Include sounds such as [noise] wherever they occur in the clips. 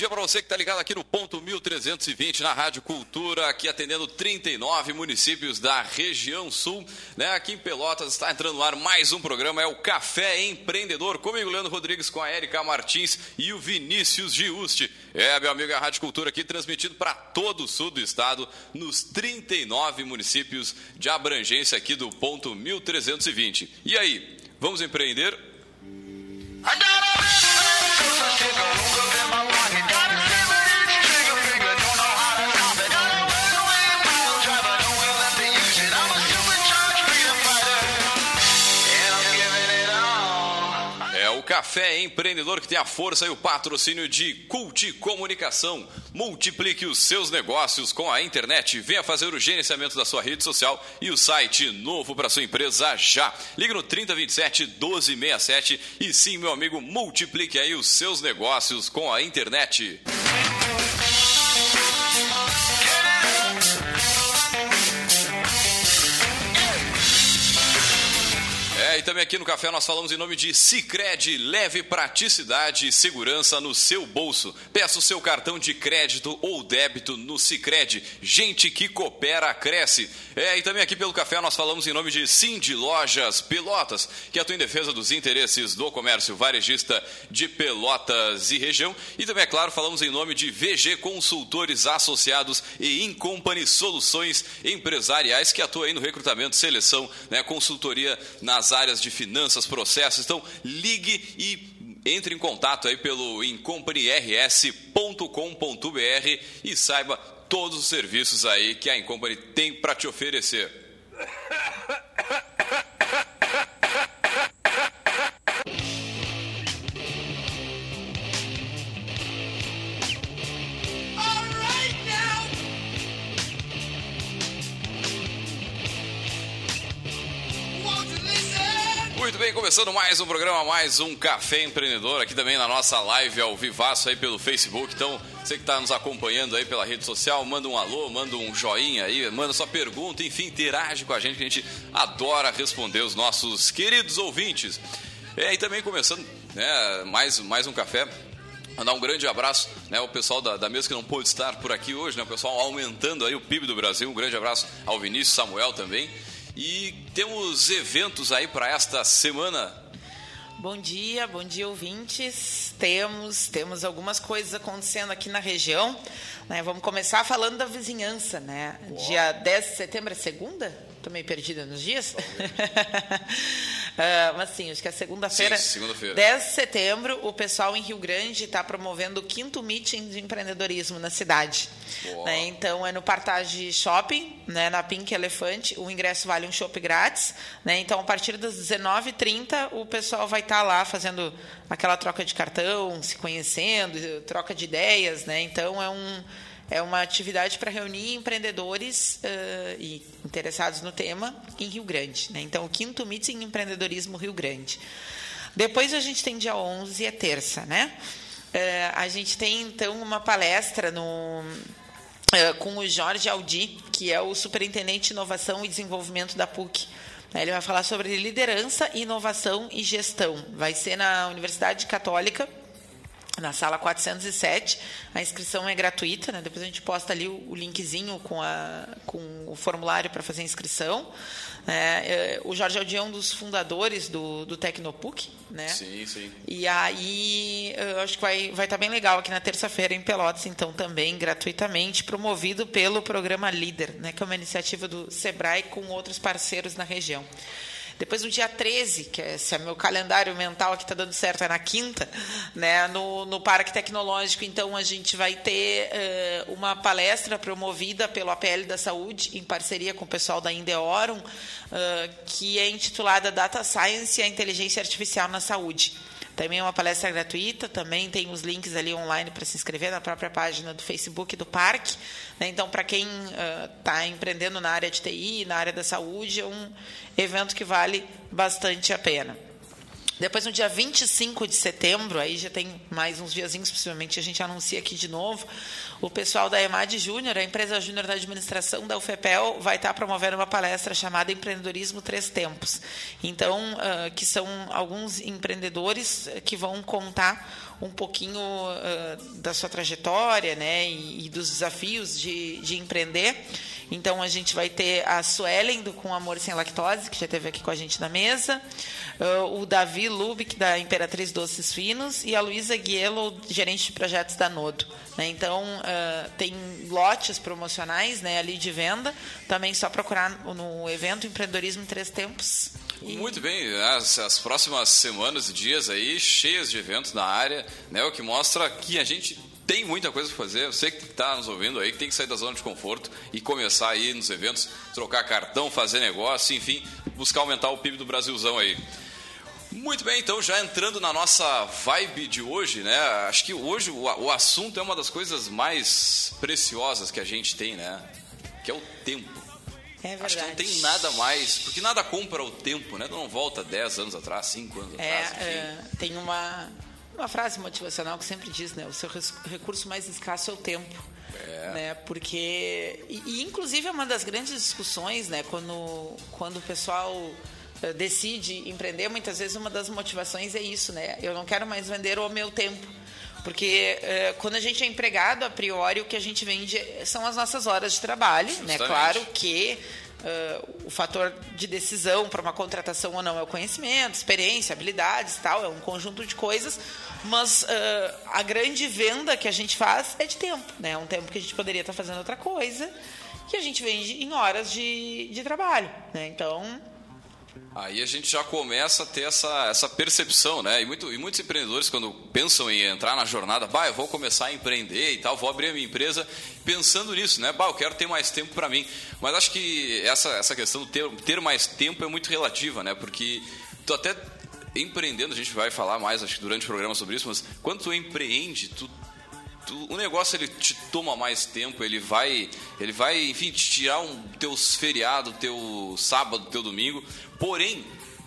dia para você que está ligado aqui no ponto 1320 na Rádio Cultura, aqui atendendo 39 municípios da região sul. Né? Aqui em Pelotas está entrando no ar mais um programa, é o Café Empreendedor. Comigo, Leandro Rodrigues, com a Erika Martins e o Vinícius Giusti. É, meu amigo, a Rádio Cultura aqui transmitido para todo o sul do estado, nos 39 municípios de abrangência aqui do ponto 1320. E aí, vamos empreender? I Café Empreendedor que tem a força e o patrocínio de Culti Comunicação. Multiplique os seus negócios com a internet. Venha fazer o gerenciamento da sua rede social e o site novo para sua empresa já. Ligue no 3027 1267 e sim, meu amigo, multiplique aí os seus negócios com a internet. E também aqui no café nós falamos em nome de Sicredi, leve praticidade e segurança no seu bolso. Peça o seu cartão de crédito ou débito no Sicredi. Gente que coopera cresce. É, e também aqui pelo café nós falamos em nome de Cindy Lojas Pelotas, que atua em defesa dos interesses do comércio varejista de Pelotas e região. E também, é claro, falamos em nome de VG Consultores Associados e Incompany Soluções Empresariais, que atua aí no recrutamento, seleção, né, consultoria nas áreas áreas de finanças, processos. Então, ligue e entre em contato aí pelo incompanyrs.com.br e saiba todos os serviços aí que a Incompany tem para te oferecer. Começando mais um programa, mais um Café Empreendedor, aqui também na nossa live ao vivaço aí pelo Facebook. Então, você que está nos acompanhando aí pela rede social, manda um alô, manda um joinha aí, manda sua pergunta, enfim, interage com a gente, que a gente adora responder os nossos queridos ouvintes. É, e também começando, né, mais, mais um café. Mandar um grande abraço, né, o pessoal da, da mesa que não pôde estar por aqui hoje, né, o pessoal aumentando aí o PIB do Brasil. Um grande abraço ao Vinícius Samuel também. E temos eventos aí para esta semana. Bom dia, bom dia ouvintes. Temos, temos algumas coisas acontecendo aqui na região. Né? Vamos começar falando da vizinhança, né? Dia 10 de setembro é segunda? Estou meio perdida nos dias. uh, [laughs] mas sim, acho que é segunda-feira. segunda-feira. 10 de setembro, o pessoal em Rio Grande está promovendo o quinto meeting de empreendedorismo na cidade. Né? Então, é no Partage Shopping, né? na Pink Elefante. O ingresso vale um shopping grátis. Né? Então, a partir das 19h30, o pessoal vai estar tá lá fazendo aquela troca de cartão, se conhecendo, troca de ideias. Né? Então, é um é uma atividade para reunir empreendedores uh, e interessados no tema em Rio Grande. Né? Então, o quinto Meeting Empreendedorismo Rio Grande. Depois a gente tem dia 11, é terça, né? Uh, a gente tem, então, uma palestra no, uh, com o Jorge Aldi, que é o Superintendente de Inovação e Desenvolvimento da PUC. Ele vai falar sobre liderança, inovação e gestão. Vai ser na Universidade Católica, na sala 407. A inscrição é gratuita, né? depois a gente posta ali o, o linkzinho com, a, com o formulário para fazer a inscrição. É, é, o Jorge Aldi é um dos fundadores do, do Tecnopuc, né? Sim, sim. E aí, eu acho que vai, vai estar tá bem legal aqui na terça-feira em Pelotas, então também gratuitamente, promovido pelo programa Líder, né? Que é uma iniciativa do Sebrae com outros parceiros na região. Depois, no dia 13, que é, se é meu calendário mental aqui está dando certo, é na quinta, né, no, no Parque Tecnológico, então, a gente vai ter uh, uma palestra promovida pelo APL da Saúde, em parceria com o pessoal da Indeorum, uh, que é intitulada Data Science e a Inteligência Artificial na Saúde. Também é uma palestra gratuita, também tem os links ali online para se inscrever na própria página do Facebook do Parque. Né? Então, para quem está uh, empreendendo na área de TI, na área da saúde, é um evento que vale bastante a pena. Depois, no dia 25 de setembro, aí já tem mais uns diazinhos, possivelmente a gente anuncia aqui de novo, o pessoal da EMAD Júnior, a empresa júnior da administração da UFEPEL, vai estar promovendo uma palestra chamada Empreendedorismo Três Tempos. Então, uh, que são alguns empreendedores que vão contar um pouquinho uh, da sua trajetória né, e, e dos desafios de, de empreender. Então, a gente vai ter a Suelen, do Com Amor Sem Lactose, que já esteve aqui com a gente na mesa, uh, o Davi Lubick, da Imperatriz Doces Finos, e a Luísa Guielo, gerente de projetos da Nodo. Né? Então, uh, tem lotes promocionais né, ali de venda. Também só procurar no evento Empreendedorismo em Três Tempos. Muito bem, as, as, próximas semanas e dias aí cheias de eventos na área, né, o que mostra que a gente tem muita coisa para fazer. Você que está nos ouvindo aí, que tem que sair da zona de conforto e começar aí nos eventos, trocar cartão, fazer negócio, enfim, buscar aumentar o PIB do Brasilzão aí. Muito bem, então já entrando na nossa vibe de hoje, né? Acho que hoje o, o assunto é uma das coisas mais preciosas que a gente tem, né? Que é o tempo. É verdade. Acho que não tem nada mais, porque nada compra o tempo, né? Não volta 10 anos atrás, 5 anos é, atrás. É, tem uma, uma frase motivacional que sempre diz, né? O seu recurso mais escasso é o tempo. É. Né? Porque. E, e, inclusive é uma das grandes discussões, né? Quando, quando o pessoal eh, decide empreender, muitas vezes uma das motivações é isso, né? Eu não quero mais vender o meu tempo. Porque eh, quando a gente é empregado, a priori, o que a gente vende são as nossas horas de trabalho, né? Justamente. né? Claro que Uh, o fator de decisão para uma contratação ou não é o conhecimento, experiência, habilidades tal, é um conjunto de coisas, mas uh, a grande venda que a gente faz é de tempo, né? Um tempo que a gente poderia estar fazendo outra coisa, que a gente vende em horas de, de trabalho, né? Então, Aí a gente já começa a ter essa, essa percepção, né? E, muito, e muitos empreendedores, quando pensam em entrar na jornada, bah, eu vou começar a empreender e tal, vou abrir a minha empresa pensando nisso, né? Bah, eu quero ter mais tempo para mim. Mas acho que essa, essa questão de ter, ter mais tempo é muito relativa, né? Porque tu até empreendendo, a gente vai falar mais acho que durante o programa sobre isso, mas quando tu empreende, tu o negócio ele te toma mais tempo, ele vai, ele vai, enfim, te tirar um teus feriado, teu sábado, teu domingo. Porém,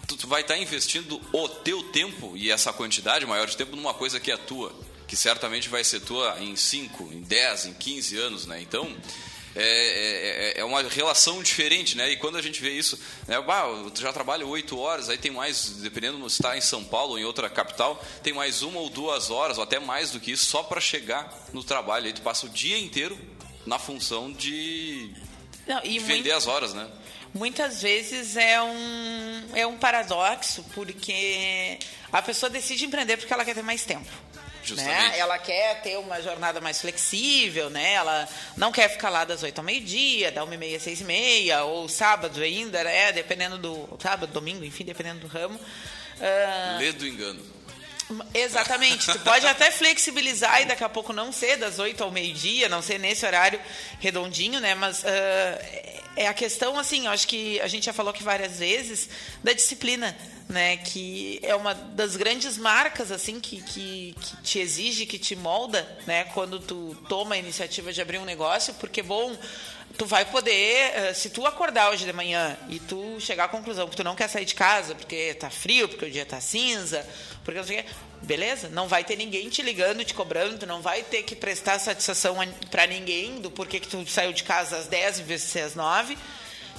tu vai estar tá investindo o teu tempo e essa quantidade maior de tempo numa coisa que é tua, que certamente vai ser tua em 5, em 10, em 15 anos, né? Então, é, é, é, é, uma relação diferente, né? E quando a gente vê isso, né? Bah, já trabalha oito horas, aí tem mais, dependendo se está em São Paulo ou em outra capital, tem mais uma ou duas horas, ou até mais do que isso, só para chegar no trabalho. Aí tu passa o dia inteiro na função de, Não, de vender muito... as horas, né? muitas vezes é um, é um paradoxo, porque a pessoa decide empreender porque ela quer ter mais tempo. Né? Ela quer ter uma jornada mais flexível, né? Ela não quer ficar lá das oito ao meio-dia, da uma e meia, seis e meia, ou sábado ainda, né? Dependendo do sábado, domingo, enfim, dependendo do ramo. Uh... Lê do engano. Exatamente. Tu pode até flexibilizar e daqui a pouco não ser das 8 ao meio-dia, não ser nesse horário redondinho, né? Mas uh, é a questão, assim, eu acho que a gente já falou aqui várias vezes, da disciplina, né? Que é uma das grandes marcas, assim, que, que, que te exige, que te molda, né? Quando tu toma a iniciativa de abrir um negócio, porque, bom tu vai poder, eh, se tu acordar hoje de manhã e tu chegar à conclusão que tu não quer sair de casa porque tá frio, porque o dia tá cinza, porque não sei o quê, beleza? Não vai ter ninguém te ligando, te cobrando, tu não vai ter que prestar satisfação para ninguém do porquê que tu saiu de casa às 10 em vez de ser às 9.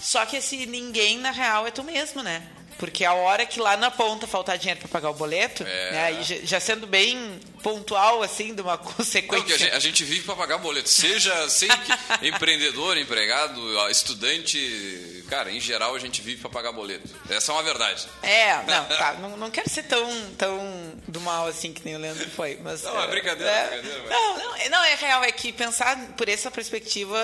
Só que esse ninguém, na real, é tu mesmo, né? Porque a hora que lá na ponta faltar dinheiro para pagar o boleto, é. né, já sendo bem pontual, assim, de uma [laughs] consequência. Não, a, gente, vive para pagar boleto, seja sem [laughs] empreendedor, empregado, estudante, cara, em geral a gente vive para pagar boleto. Essa é uma verdade. É, [laughs] não, tá, não, não quero ser tão, tão do mal assim que nem o Leandro foi. Mas, não, é, é brincadeira, é, brincadeira. Mas... Não, não, não, é real, é que pensar por essa perspectiva,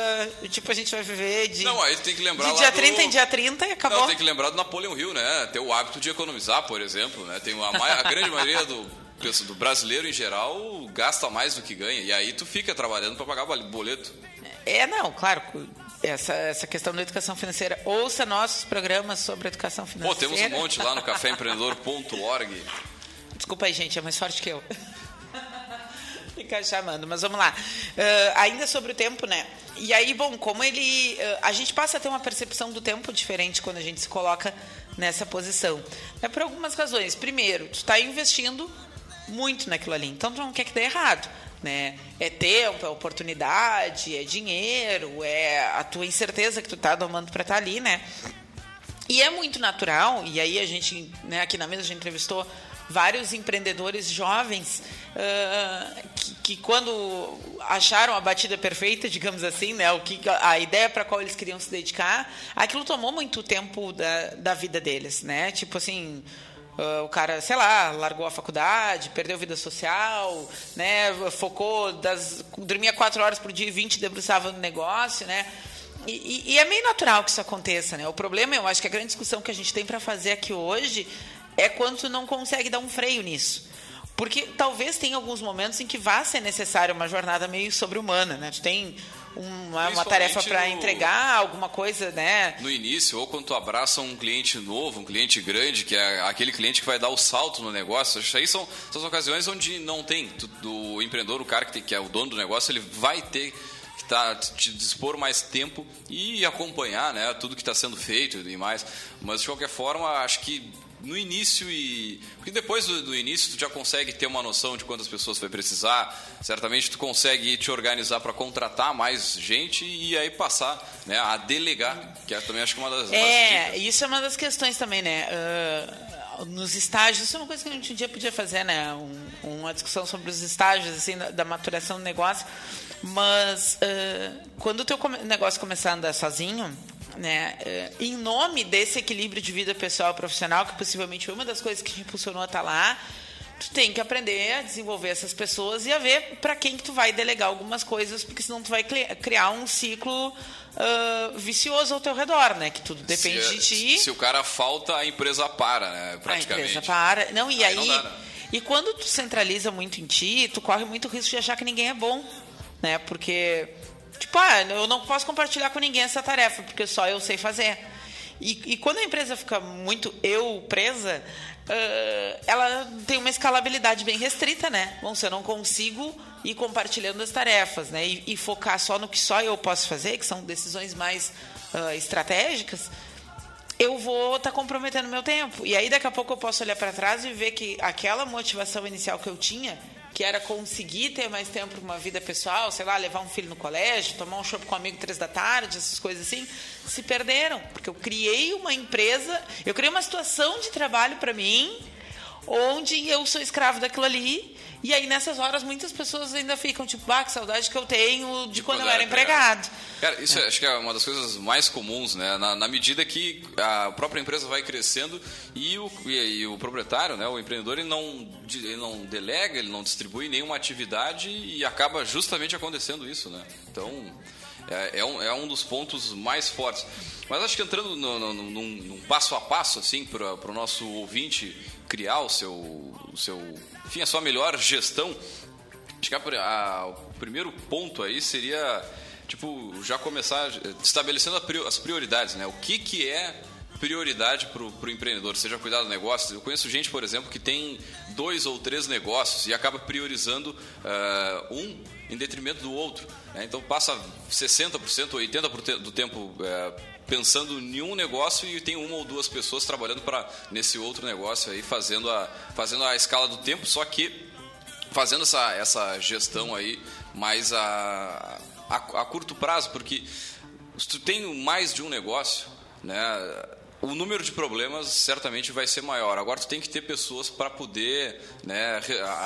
tipo, a gente vai viver de. Não, aí tem que lembrar. De dia 30 do... em dia 30 e acabou. Não, tem que lembrar do Napoleão Hill, né? Ter o hábito de economizar, por exemplo, né? Tem a, a grande maioria do do brasileiro em geral gasta mais do que ganha. E aí tu fica trabalhando para pagar boleto. É, não, claro. Essa, essa questão da educação financeira. Ouça nossos programas sobre educação financeira. Pô, temos um monte lá no caféempreendedor.org. Desculpa aí, gente, é mais forte que eu. [laughs] ficar chamando, mas vamos lá. Uh, ainda sobre o tempo, né? E aí, bom, como ele. Uh, a gente passa a ter uma percepção do tempo diferente quando a gente se coloca nessa posição. É por algumas razões. Primeiro, tu está investindo muito naquilo ali, então não quer que dê errado. Né? É tempo, é oportunidade, é dinheiro, é a tua incerteza que tu está domando para estar tá ali, né? E é muito natural, e aí a gente, né, aqui na mesa a gente entrevistou vários empreendedores jovens uh, que, que, quando acharam a batida perfeita, digamos assim, né, o que a ideia para qual eles queriam se dedicar, aquilo tomou muito tempo da, da vida deles, né? Tipo assim, Uh, o cara, sei lá, largou a faculdade, perdeu vida social, né? Focou das. dormia quatro horas por dia e 20 debruçava no negócio, né? E, e, e, é meio natural que isso aconteça, né? O problema, eu acho que a grande discussão que a gente tem para fazer aqui hoje é quando tu não consegue dar um freio nisso. Porque talvez tenha alguns momentos em que vá ser necessária uma jornada meio sobre-humana, né? Tu tem uma, uma tarefa para entregar, alguma coisa, né? No início, ou quando tu abraça um cliente novo, um cliente grande, que é aquele cliente que vai dar o salto no negócio, isso aí são, são as ocasiões onde não tem. Tu, do empreendedor, o cara que, tem, que é o dono do negócio, ele vai ter que tá, te dispor mais tempo e acompanhar né, tudo que está sendo feito e mais. Mas, de qualquer forma, acho que no início e. Porque depois do, do, início tu já consegue ter uma noção de quantas pessoas vai precisar. Certamente tu consegue te organizar para contratar mais gente e aí passar né, a delegar, que é também acho que uma das. É, isso é uma das questões também, né? Uh, nos estágios, isso é uma coisa que a gente um dia podia fazer, né? Um, uma discussão sobre os estágios assim, da, da maturação do negócio. Mas uh, quando o teu negócio começar a andar sozinho, né, eh, em nome desse equilíbrio de vida pessoal e profissional, que possivelmente foi uma das coisas que te impulsionou a estar lá, tu tem que aprender a desenvolver essas pessoas e a ver para quem que tu vai delegar algumas coisas, porque senão tu vai criar um ciclo uh, vicioso ao teu redor, né? Que tudo depende se, de ti. Se o cara falta, a empresa para, né? Praticamente. A empresa para. Não, e aí. aí não dá, né? E quando tu centraliza muito em ti, tu corre muito risco de achar que ninguém é bom, né? Porque Tipo, ah, eu não posso compartilhar com ninguém essa tarefa, porque só eu sei fazer. E, e quando a empresa fica muito eu presa, uh, ela tem uma escalabilidade bem restrita, né? Bom, se eu não consigo ir compartilhando as tarefas, né? E, e focar só no que só eu posso fazer, que são decisões mais uh, estratégicas, eu vou estar tá comprometendo meu tempo. E aí daqui a pouco eu posso olhar para trás e ver que aquela motivação inicial que eu tinha que era conseguir ter mais tempo para uma vida pessoal, sei lá, levar um filho no colégio, tomar um chopp com um amigo três da tarde, essas coisas assim, se perderam. Porque eu criei uma empresa, eu criei uma situação de trabalho para mim, onde eu sou escravo daquilo ali e aí, nessas horas, muitas pessoas ainda ficam tipo, ah, que saudade que eu tenho de, de quando, quando, eu era empregado. empregado. Cara, isso é. acho que é uma das coisas mais comuns, né? Na, na medida que a própria empresa vai crescendo e o, e, e, o proprietário, né, o empreendedor, ele não, ele não delega, ele não distribui nenhuma atividade e acaba justamente acontecendo isso, né? Então, é, é, um, é um dos pontos mais fortes. Mas acho que entrando no, no, num, num passo a passo, assim, para o nosso ouvinte criar o seu, o seu enfim, a sua melhor gestão. Acho que a, a, o primeiro ponto aí seria, tipo, já começar estabelecendo as prioridades, né? O que, que é prioridade para o empreendedor, seja cuidar do negócio. Eu conheço gente, por exemplo, que tem dois ou três negócios e acaba priorizando uh, um em detrimento do outro. Né? Então passa 60%, 80% do tempo uh, pensando em um negócio e tem uma ou duas pessoas trabalhando para nesse outro negócio aí, fazendo a, fazendo a escala do tempo, só que fazendo essa, essa gestão aí mais a, a, a curto prazo, porque se tu tem mais de um negócio, né, o número de problemas certamente vai ser maior. Agora tu tem que ter pessoas para poder né,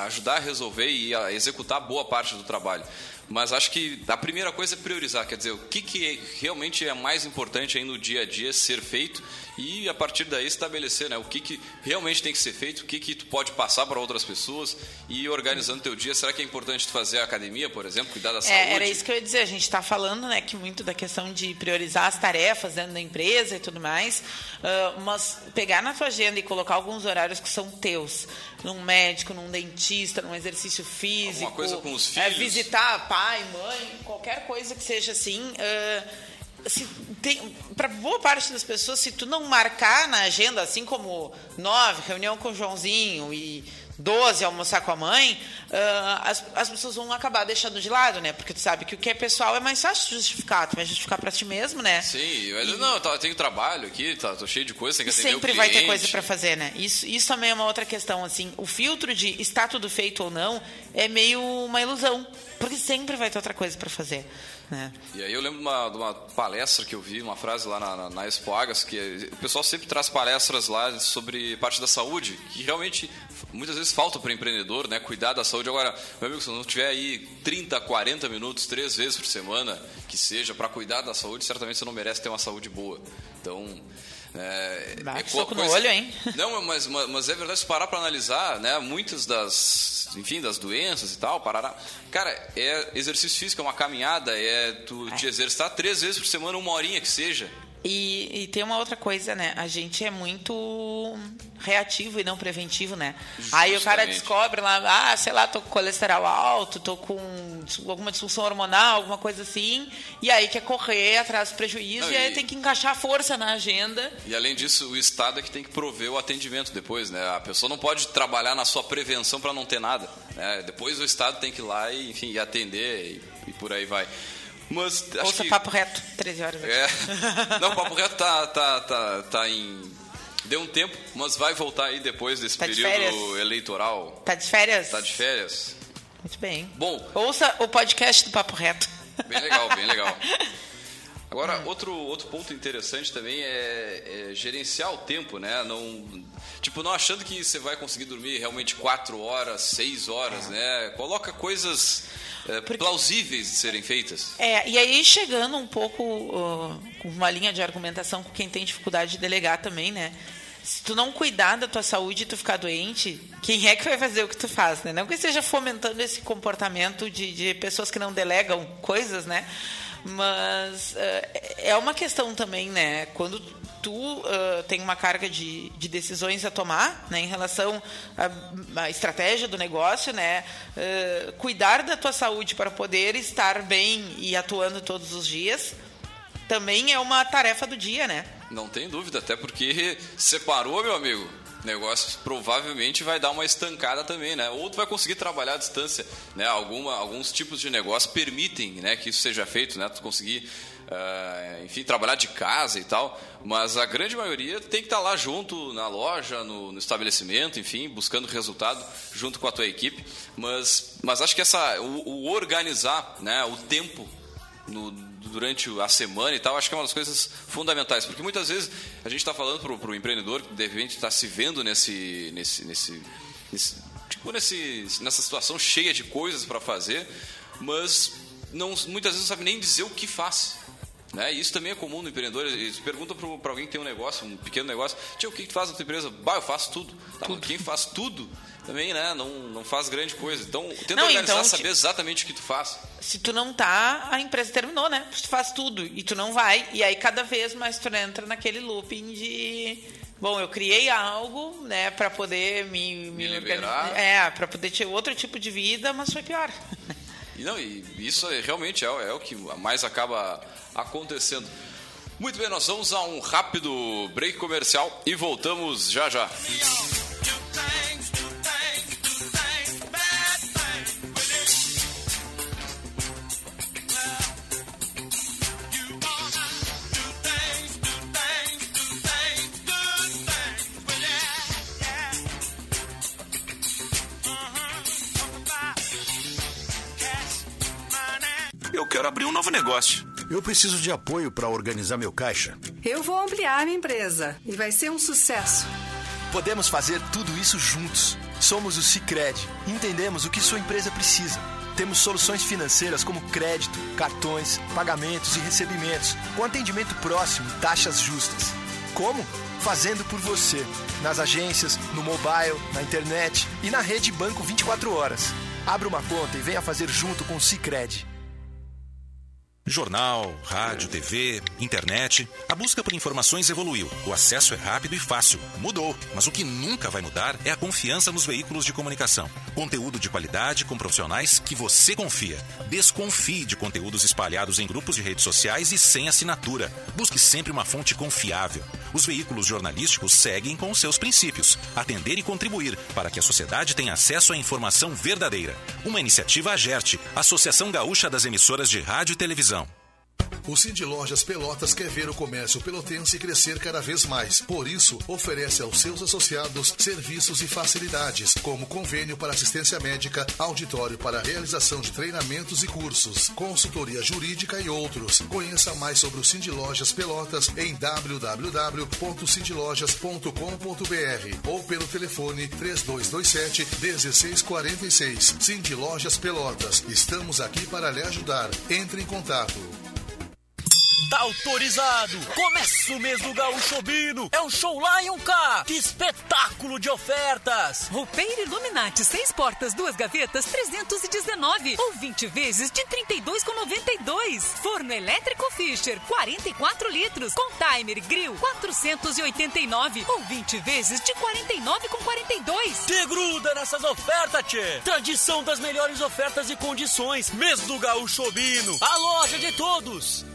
ajudar a resolver e a executar boa parte do trabalho. Mas acho que a primeira coisa é priorizar, quer dizer, o que, que realmente é mais importante aí no dia a dia ser feito e a partir daí estabelecer né, o que, que realmente tem que ser feito, o que, que tu pode passar para outras pessoas e organizando teu dia. Será que é importante tu fazer a academia, por exemplo, cuidar da é, saúde? Era isso que eu ia dizer. A gente está falando né, que muito da questão de priorizar as tarefas dentro da empresa e tudo mais, uh, mas pegar na tua agenda e colocar alguns horários que são teus, num médico, num dentista, num exercício físico, Alguma coisa com os filhos. É, visitar pai, mãe, qualquer coisa que seja assim. Uh, para boa parte das pessoas, se tu não marcar na agenda, assim como nove, reunião com o Joãozinho e 12 almoçar com a mãe, uh, as, as pessoas vão acabar deixando de lado, né? Porque tu sabe que o que é pessoal é mais fácil de justificar. Tu vai justificar para ti mesmo, né? Sim, mas e, não, eu tenho trabalho aqui, tá, tô cheio de coisa, tem que atender Sempre vai ter coisa para fazer, né? Isso, isso também é uma outra questão, assim. O filtro de está tudo feito ou não é meio uma ilusão, porque sempre vai ter outra coisa para fazer. Né? E aí eu lembro de uma, de uma, palestra que eu vi, uma frase lá na, na, na que o pessoal sempre traz palestras lá sobre parte da saúde, que realmente muitas vezes falta para o empreendedor, né? Cuidar da saúde. Agora, meu amigo, se não tiver aí 30, 40 minutos, três vezes por semana, que seja, para cuidar da saúde, certamente você não merece ter uma saúde boa. Então, é, Bate é soco coisa... no olho, hein? [laughs] Não, mas, mas é verdade, se parar para analisar, né, muitas das, enfim, das doenças e tal, parará. Cara, é exercício físico, é uma caminhada, é tu é. te exercitar três vezes por semana, uma horinha que seja. E, e, tem uma outra coisa, né? A gente é muito reativo e não preventivo, né? Justamente. Aí o cara descobre lá, ah, sei lá, tô com colesterol alto, tô com alguma disfunção hormonal, alguma coisa assim, e aí quer correr atrás do prejuízo não, e, e aí tem que encaixar força na agenda. E além disso, o Estado é que tem que prover o atendimento depois, né? A pessoa não pode trabalhar na sua prevenção para não ter nada. Né? Depois o Estado tem que ir lá e, enfim, atender e, e por aí vai. Mas Ouça que... Papo Reto, 13 horas. É. [laughs] Não, Papo Reto tá, tá, tá, tá em. Deu um tempo, mas vai voltar aí depois desse tá período de eleitoral. Tá de férias? Tá de férias. Muito bem. Bom. Ouça o podcast do Papo Reto. Bem legal, bem legal. [laughs] Agora, outro, outro ponto interessante também é, é, gerenciar o tempo, né? Não, tipo, não achando que você vai conseguir dormir realmente quatro horas, seis horas, é. né? Coloca coisas é, Porque, plausíveis de serem feitas. É, e aí chegando um pouco uh, com uma linha de argumentação com quem tem dificuldade de delegar também, né? Se tu não cuidar da tua saúde e tu ficar doente, quem é que vai fazer o que tu faz, né? Não que esteja fomentando esse comportamento de, de pessoas que não delegam coisas, né? Mas uh, é uma questão também, né? Quando tu uh, tem uma carga de, de decisões a tomar né, em relação à, estratégia do negócio, né, uh, cuidar da tua saúde para poder estar bem e atuando todos os dias, também é uma tarefa do dia, né? Não tem dúvida, até porque separou, meu amigo, negócio provavelmente vai dar uma estancada também, né? Ou tu vai conseguir trabalhar à distância, né? Alguma, alguns tipos de negócio permitem, né, que isso seja feito, né? Tu conseguir uh, enfim, trabalhar de casa e tal, mas a grande maioria tem que estar lá junto na loja, no, no, estabelecimento, enfim, buscando resultado junto com a tua equipe. Mas, mas acho que essa, o, o organizar né, o tempo no, durante a semana e tal, acho que é uma das coisas fundamentais, porque muitas vezes a gente está falando para o empreendedor que de repente está se vendo nesse, nesse, nesse, nesse tipo nesse, nessa situação cheia de coisas para fazer, mas não, muitas vezes não sabe nem dizer o que faz. Né? Isso também é comum no empreendedor. Eles perguntam para alguém que tem um negócio, um pequeno negócio, Tio, o que, que tu faz na tua empresa? Bah, eu faço tudo. Tá, tudo. Quem faz tudo também né, não, não faz grande coisa. Então, tenta não, organizar, então, saber exatamente o que tu faz. Se tu não tá, a empresa terminou, né? Tu faz tudo e tu não vai. E aí, cada vez mais tu entra naquele looping de... Bom, eu criei algo, né, para poder me, me, me liberar. É, para poder ter outro tipo de vida, mas foi pior. E não, e isso é, realmente é, é o que mais acaba acontecendo. Muito bem, nós vamos a um rápido break comercial e voltamos já já. Novo negócio. Eu preciso de apoio para organizar meu caixa. Eu vou ampliar minha empresa e vai ser um sucesso. Podemos fazer tudo isso juntos. Somos o Cicred. Entendemos o que sua empresa precisa. Temos soluções financeiras como crédito, cartões, pagamentos e recebimentos, com atendimento próximo e taxas justas. Como? Fazendo por você, nas agências, no mobile, na internet e na rede banco 24 horas. Abra uma conta e venha fazer junto com o Cicred. Jornal, rádio, TV, internet. A busca por informações evoluiu. O acesso é rápido e fácil. Mudou. Mas o que nunca vai mudar é a confiança nos veículos de comunicação. Conteúdo de qualidade com profissionais que você confia. Desconfie de conteúdos espalhados em grupos de redes sociais e sem assinatura. Busque sempre uma fonte confiável. Os veículos jornalísticos seguem com seus princípios: atender e contribuir para que a sociedade tenha acesso à informação verdadeira. Uma iniciativa AGERT, Associação Gaúcha das Emissoras de Rádio e Televisão. O Cindy Lojas Pelotas quer ver o comércio pelotense crescer cada vez mais. Por isso, oferece aos seus associados serviços e facilidades, como convênio para assistência médica, auditório para realização de treinamentos e cursos, consultoria jurídica e outros. Conheça mais sobre o Cindy Lojas Pelotas em www.cindylojas.com.br ou pelo telefone 3227 1646. Cindy Lojas Pelotas. Estamos aqui para lhe ajudar. Entre em contato. Tá autorizado! Começa o mês do Gaúcho Bino! É um show lá em um K! Que espetáculo de ofertas! Roupeiro Illuminati, seis portas, duas gavetas, 319. Ou 20 vezes de 32,92. Forno elétrico Fischer, 44 litros. Com timer grill, 489. Ou 20 vezes de 49,42. Te gruda nessas ofertas, tchê! Tradição das melhores ofertas e condições. Mês do Gaúcho Bino! A loja de todos!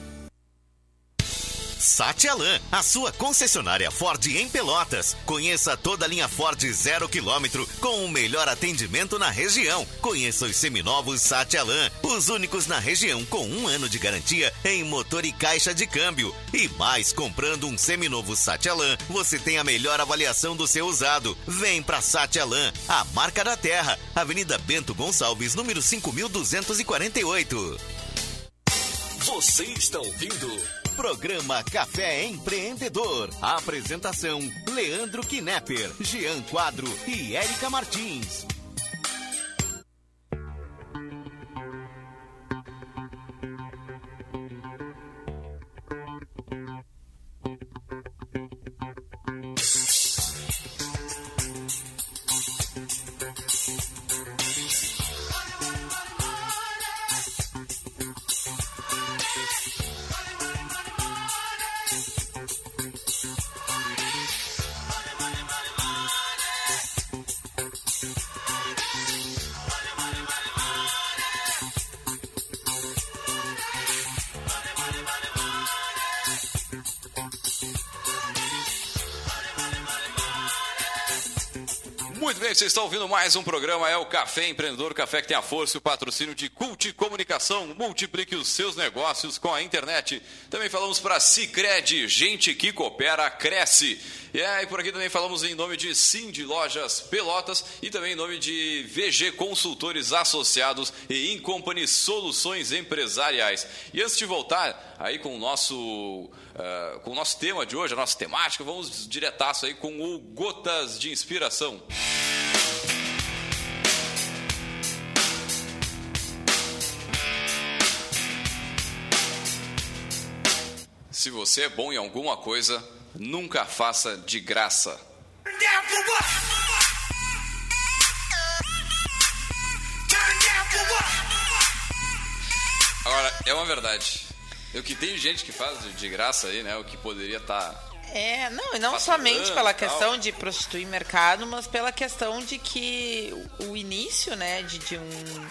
Satialan, a sua concessionária Ford em Pelotas. Conheça toda a linha Ford zero quilômetro com o melhor atendimento na região. Conheça os seminovos Satialan, os únicos na região com um ano de garantia em motor e caixa de câmbio. E mais, comprando um seminovo Satialan, você tem a melhor avaliação do seu usado. Vem pra Satialan, a marca da terra, Avenida Bento Gonçalves, número 5248. Você está ouvindo Programa Café Empreendedor. Apresentação: Leandro Knepper, Jean Quadro e Érica Martins. Muito bem, vocês estão ouvindo mais um programa, é o Café Empreendedor, café que tem a força e o patrocínio de Cult Comunicação. Multiplique os seus negócios com a internet. Também falamos para Cicred, gente que coopera, cresce. E aí, por aqui também falamos em nome de Cindy Lojas Pelotas e também em nome de VG Consultores Associados e Incompany Soluções Empresariais. E antes de voltar aí com o nosso, uh, com o nosso tema de hoje, a nossa temática, vamos diretaço aí com o Gotas de Inspiração. Se você é bom em alguma coisa, nunca faça de graça. Agora, é uma verdade. O que tem gente que faz de graça aí, né? O que poderia estar. Tá é, não, e não somente pela questão de prostituir mercado, mas pela questão de que o início, né, de, de, um,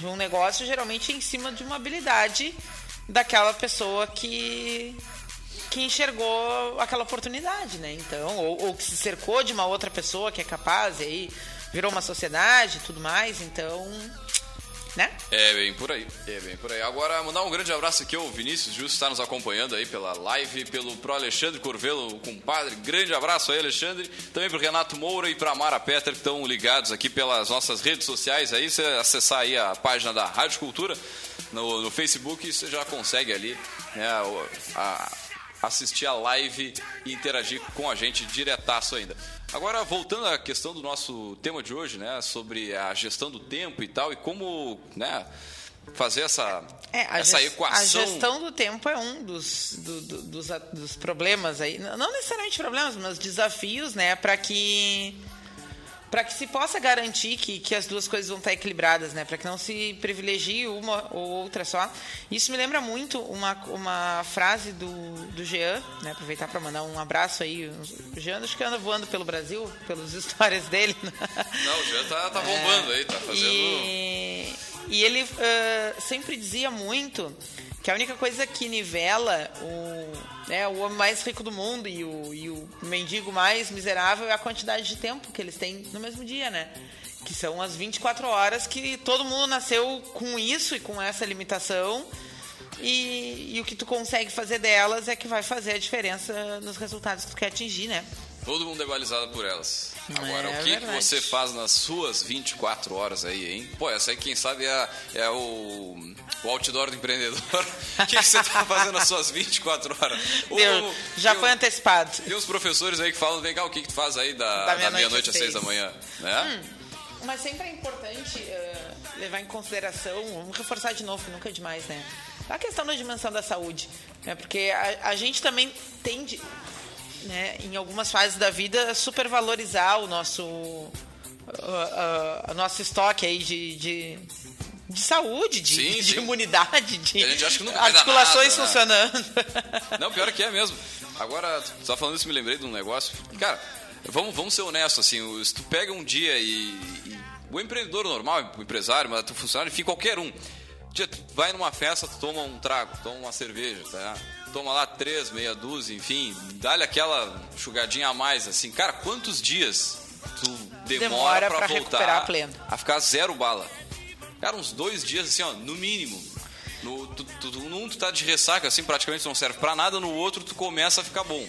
de um negócio geralmente é em cima de uma habilidade daquela pessoa que que enxergou aquela oportunidade, né? Então, ou, ou, que se cercou de uma outra pessoa que é capaz, e aí virou uma sociedade e tudo mais, então né? É bem por aí, é bem por aí. Agora, mandar um grande abraço aqui ao Vinícius Justo, está nos acompanhando aí pela live, pelo pro Alexandre Corvelo, o compadre. Grande abraço aí, Alexandre. Também pro Renato Moura e pra Mara Petter, que estão ligados aqui pelas nossas redes sociais aí. Você acessar aí a página da Rádio Cultura no, no Facebook, você já consegue ali né, a, assistir a live e interagir com a gente diretaço ainda. Agora, voltando à questão do nosso tema de hoje, né, sobre a gestão do tempo e tal, e como, né, fazer essa, é, essa equação. A gestão do tempo é um dos, do, do, dos, dos problemas aí, não necessariamente problemas, mas desafios, né, para que para que se possa garantir que, que as duas coisas vão estar equilibradas, né? Para que não se privilegie uma ou outra só. Isso me lembra muito uma, uma frase do, do Jean, né? Aproveitar para mandar um abraço aí. O Jean acho que anda voando pelo Brasil, pelas histórias [laughs] dele. Né? Não, o Jean tá, tá bombando é, aí, tá fazendo. E, e ele uh, sempre dizia muito que a única coisa que nivela o, né, o homem mais rico do mundo e o, e o mendigo mais miserável é a quantidade de tempo que eles têm no mesmo dia, né? Que são as 24 horas que todo mundo nasceu com isso e com essa limitação. E, e o que tu consegue fazer delas é que vai fazer a diferença nos resultados que tu quer atingir, né? Todo mundo é balizado por elas. Agora, é, o que, que, você faz nas suas 24 horas aí, hein? Pô, essa aí, quem sabe, é, é o, o outdoor do empreendedor. [laughs] o que, que você tá fazendo nas suas 24 horas? Deu, já foi antecipado. Tem uns professores aí que falam, vem cá, o que, que tu faz aí da, da meia-noite meia às 6 da manhã? Né? Hum, mas sempre é importante uh, levar em consideração, vamos reforçar de novo, que nunca é demais, né? A questão da dimensão da saúde. Né? Porque a, a gente também tende né, em algumas fases da vida, supervalorizar o nosso, uh, uh, nosso estoque aí de, de, de saúde, de, sim, de sim. imunidade, de articulações nada, funcionando. Não, pior que é mesmo. Agora, tá falando isso, me lembrei de um negócio. Cara, vamos, vamos ser honestos, assim, se tu pega um dia e, e o empreendedor normal, o empresário, mas tu funcionário, enfim, qualquer um. Tu vai numa festa, tu toma um trago, toma uma cerveja, tá? Toma lá três, meia dúzia, enfim, dá-lhe aquela chugadinha a mais, assim. Cara, quantos dias tu demora, demora pra, pra voltar a, a ficar zero bala? Cara, uns dois dias, assim, ó, no mínimo. No, tu, tu, num tu tá de ressaca, assim, praticamente não serve para nada, no outro tu começa a ficar bom.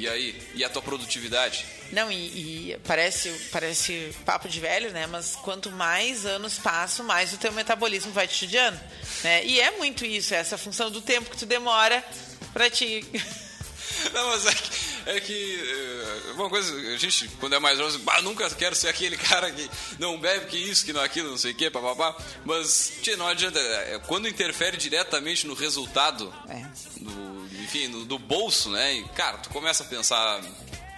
E aí? E a tua produtividade? Não, e, e, parece, parece papo de velho, né? Mas quanto mais anos passam, mais o teu metabolismo vai te judiando. Né? E é muito isso, essa função do tempo que tu demora para te. [laughs] Não, mas é que, é que é, uma coisa, a gente, quando é mais jovem, nunca quero ser aquele [laughs] cara que não bebe, que isso, que não aquilo, não sei o que, papapá. Mas, tia, não adianta. É, quando interfere diretamente no resultado, é. do, enfim, no, do bolso, né? E, cara, tu começa a pensar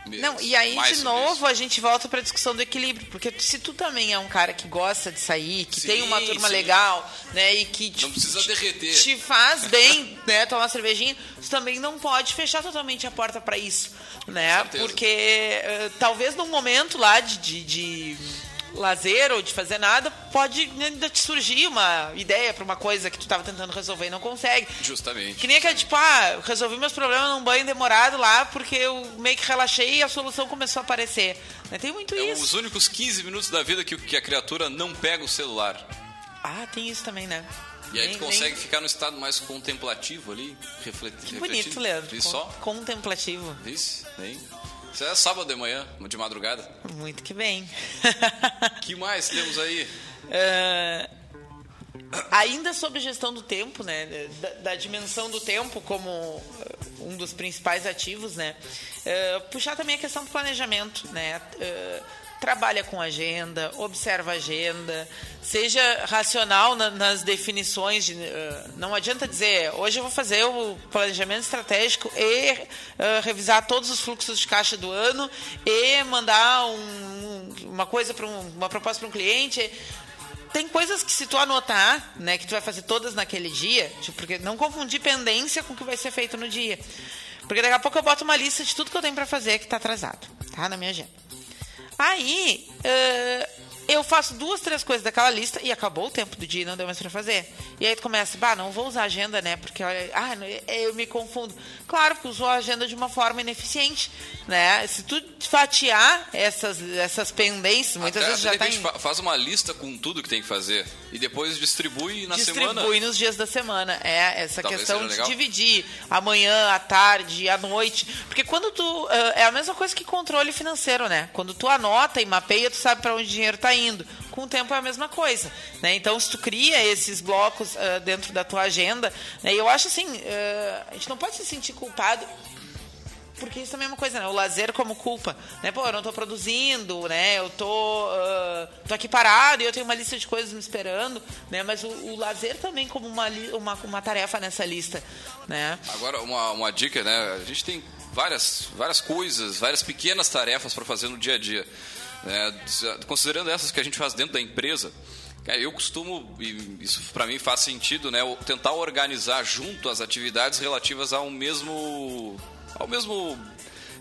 não, e aí, de novo, isso. a gente volta para a discussão do equilíbrio. Porque se tu também é um cara que gosta de sair, que sim, tem uma turma sim. legal, né? E que te, não precisa derreter. te faz bem, [laughs] né? Tomar uma cervejinha, tu também não pode fechar totalmente a porta para isso. Né? Porque uh, talvez num momento lá de, de, de lazer ou de fazer nada, pode ainda te surgir uma ideia para uma coisa que tu estava tentando resolver e não consegue. Justamente. Que nem aquele tipo, ah, resolvi meus problemas num banho demorado lá porque eu meio que relaxei e a solução começou a aparecer. Né? Tem muito é isso. Os únicos 15 minutos da vida que, que a criatura não pega o celular. Ah, tem isso também, né? E aí tu consegue ficar no estado mais contemplativo ali, refletir. Que bonito, Leandro. Isso só? Contemplativo. Isso, nem. Isso é sábado de manhã, de madrugada. Muito que bem. [laughs] que mais temos aí? Uh, ainda sobre gestão do tempo, né? Da, da, dimensão do tempo como uh, um dos principais ativos, né? Uh, puxar também a questão do planejamento, né? Trabalha com agenda, observa agenda, seja racional na, nas definições. De, uh, não adianta dizer, hoje eu vou fazer o planejamento estratégico e uh, revisar todos os fluxos de caixa do ano e mandar um, uma coisa para um, uma proposta para um cliente. Tem coisas que se tu anotar, né, que tu vai fazer todas naquele dia, tipo, porque não confundir pendência com o que vai ser feito no dia. Porque daqui a pouco eu boto uma lista de tudo que eu tenho para fazer que está atrasado, tá? Na minha agenda. Aí, uh, eu faço duas, três coisas daquela lista e acabou o tempo do dia e não deu mais para fazer. E aí tu começa, bah, não vou usar agenda, né? Porque olha, ah, eu me confundo. Claro, porque usou a agenda de uma forma ineficiente, né? Se tu fatiar essas, essas pendências, muitas Até, vezes já tá em... faz uma lista com tudo que tem que fazer e depois distribui na distribui semana. Distribui nos dias da semana. É, essa Talvez questão de dividir amanhã, à tarde, à noite. Porque quando tu... É a mesma coisa que controle financeiro, né? Quando tu anota e mapeia, tu sabe para onde o dinheiro tá indo. Com o tempo é a mesma coisa. Né? Então, se tu cria esses blocos uh, dentro da tua agenda, né? eu acho assim, uh, a gente não pode se sentir culpado porque isso também é uma coisa, né? O lazer como culpa, né? Pô, eu não estou produzindo, né? Eu tô, uh, tô aqui parado e eu tenho uma lista de coisas me esperando, né? Mas o, o lazer também como uma, uma, uma tarefa nessa lista, né? Agora, uma, uma dica, né? A gente tem várias, várias coisas, várias pequenas tarefas para fazer no dia a dia. né, considerando essas que a gente faz dentro da empresa, eu costumo, e isso para mim faz sentido, né, tentar organizar junto as atividades relativas ao mesmo ao mesmo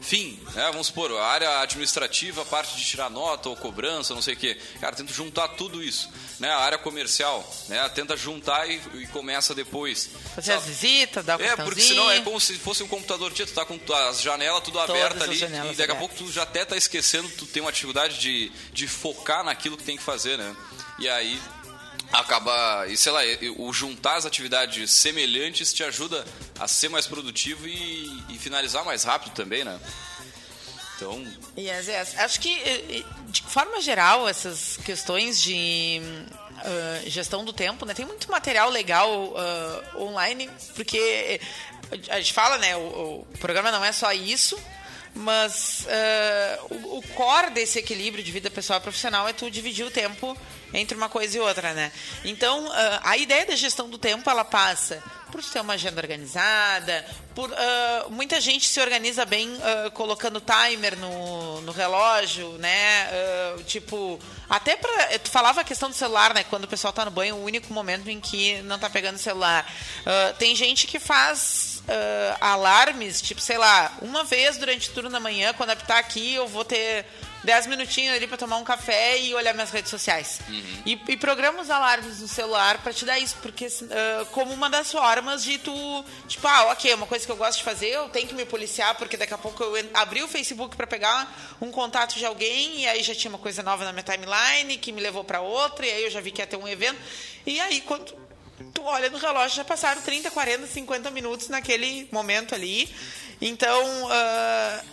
fim, né? Vamos supor, a área administrativa, a parte de tirar nota ou cobrança, não sei o quê. Cara, tenta juntar tudo isso. Né? A área comercial, né? Tenta juntar e, e começa depois. Fazer as visitas, dar o É, porque senão é como se fosse um computador, tia, tu tá com as janelas tudo abertas ali e daqui a pouco tu já até tá esquecendo, tu tem uma dificuldade de, de focar naquilo que tem que fazer, né? E aí acaba, e sei lá, o juntar as atividades semelhantes te ajuda a ser mais produtivo e, e finalizar mais rápido também, né? Então. Yes, yes. Acho que, de forma geral, essas questões de uh, gestão do tempo, né? Tem muito material legal uh, online, porque a gente fala, né? O, o, programa não é só isso, mas uh, o, o core desse equilíbrio de vida pessoal e profissional é tu dividir o tempo entre uma coisa e outra, né? Então, uh, a ideia da gestão do tempo, ela passa por ter uma agenda organizada, por uh, muita gente se organiza bem uh, colocando timer no, no relógio, né? tipo, até para tu falava a questão do celular, né? Quando o pessoal tá no banho, o único momento em que não tá pegando o celular. tem gente que faz alarmes, tipo, sei lá, uma vez durante o turno da manhã, quando apitar aqui, eu vou ter 10 minutinhos ali para tomar um café e olhar minhas redes sociais. Uhum. E, e programa os alarmes no celular para te dar isso, porque uh, como uma das formas de tu, tipo, ah, ok, uma coisa que eu gosto de fazer, eu tenho que me policiar, porque daqui a pouco eu abri o Facebook para pegar um contato de alguém e aí já tinha uma coisa nova na minha timeline que me levou para outra, e aí eu já vi que ia ter um evento. E aí, quando tu olha no relógio, já passaram 30, 40, 50 minutos naquele momento ali. Então, uh,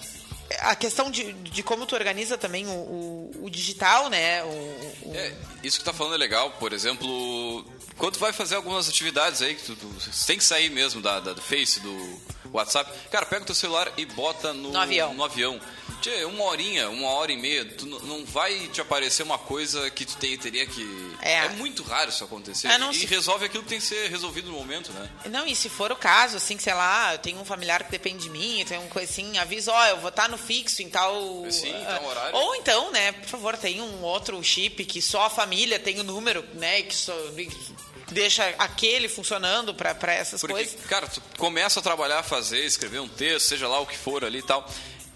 a questão de, de como tu organiza também o, o, o digital, né? O, o... É, isso que tá falando é legal. Por exemplo, quando tu vai fazer algumas atividades aí, que tu, tu tem que sair mesmo da, da, do Face, do WhatsApp, cara, pega o teu celular e bota no, no avião. No avião. Tchê, uma horinha, uma hora e meia, tu não vai te aparecer uma coisa que tu tem, teria que. É, é muito raro isso acontecer. É, não, e se... resolve aquilo que tem que ser resolvido no momento, né? Não, e se for o caso, assim, sei lá, eu tenho um familiar que depende de mim, tem uma coisa assim, avisa, ó, eu vou estar no fixo em tal. Sim, em tal horário. Ou então, né, por favor, tem um outro chip que só a família tem o número, né, que só deixa aquele funcionando para essas Porque, coisas. Cara, tu começa a trabalhar, fazer, escrever um texto, seja lá o que for ali e tal.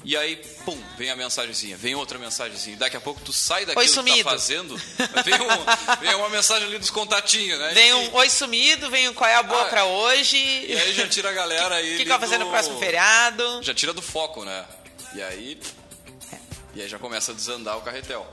E aí, pum, vem a mensagenzinha, vem outra mensagenzinha. Daqui a pouco tu sai daquilo que tá fazendo, vem, um, vem, uma mensagem ali dos contatinhos, né? Vem um oi sumido, vem um qual é a boa ah, pra hoje. E aí já tira a galera aí. O que, que vai fazer no próximo feriado? Já tira do foco, né? E aí. E aí já começa a desandar o carretel.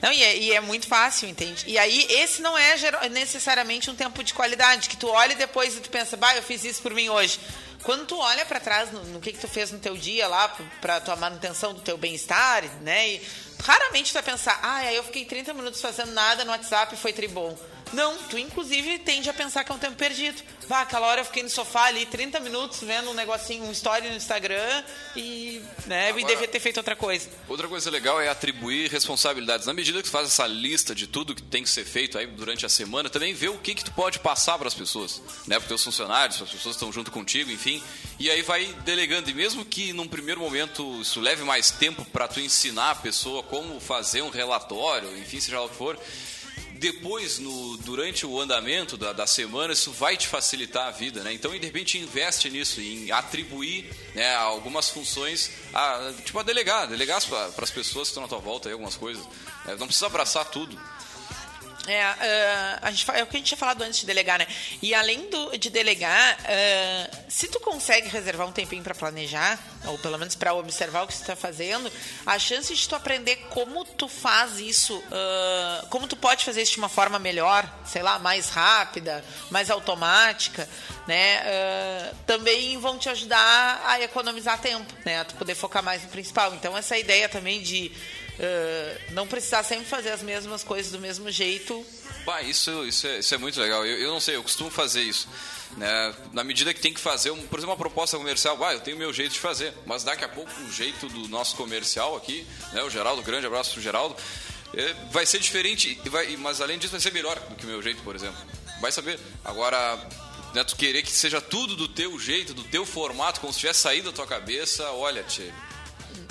Não, e é, e é, muito fácil, entende? E aí, esse não é necessariamente um tempo de qualidade, que tu olha e depois tu pensa, bah, eu fiz isso por mim hoje. Quando tu olha para trás no, no, que, que tu fez no teu dia lá, para tua manutenção do teu bem-estar, né? E raramente tu vai pensar, ah, eu fiquei 30 minutos fazendo nada no WhatsApp e foi tribom. Não, tu inclusive tende a pensar que é um tempo perdido. Vá, aquela hora eu fiquei no sofá ali 30 minutos vendo um negocinho, um story no Instagram e, né, Agora, e devia ter feito outra coisa. Outra coisa legal é atribuir responsabilidades. Na medida que tu faz essa lista de tudo que tem que ser feito aí durante a semana, também vê o que que tu pode passar para as pessoas, né, para teus funcionários, para as pessoas que estão junto contigo, enfim. E aí vai delegando e mesmo que num primeiro momento isso leve mais tempo para tu ensinar a pessoa como fazer um relatório, enfim, seja lá o que for, depois, no, durante o andamento da, da, semana, isso vai te facilitar a vida, né? Então, de repente, investe nisso, em atribuir né, algumas funções, a, tipo, a delegar, delegar para as pessoas que estão na tua volta aí, algumas coisas. Né? Não precisa abraçar tudo. É, uh, a gente, é o que a gente tinha falado antes de delegar, né? E além do, de delegar, uh, se tu consegue reservar um tempinho para planejar, ou pelo menos para observar o que você está fazendo, a chance de tu aprender como tu faz isso, uh, como tu pode fazer isso de uma forma melhor, sei lá, mais rápida, mais automática, né? também vão te ajudar a economizar tempo, né? A tu poder focar mais no principal. Então, essa ideia também de uh, não precisar sempre fazer as mesmas coisas do mesmo jeito. Bah, isso, isso, é, isso é muito legal. Eu, eu não sei, eu costumo fazer isso. Né? Na medida que tem que fazer, um, por exemplo, uma proposta comercial, ah, eu tenho o meu jeito de fazer, mas daqui a pouco o jeito do nosso comercial aqui, né? o Geraldo, grande abraço pro Geraldo, é, vai ser diferente, vai, mas além disso vai ser melhor do que o meu jeito, por exemplo. Vai saber. Agora, né, tu querer que seja tudo do teu jeito, do teu formato, como se tivesse saído da tua cabeça, olha, tchê,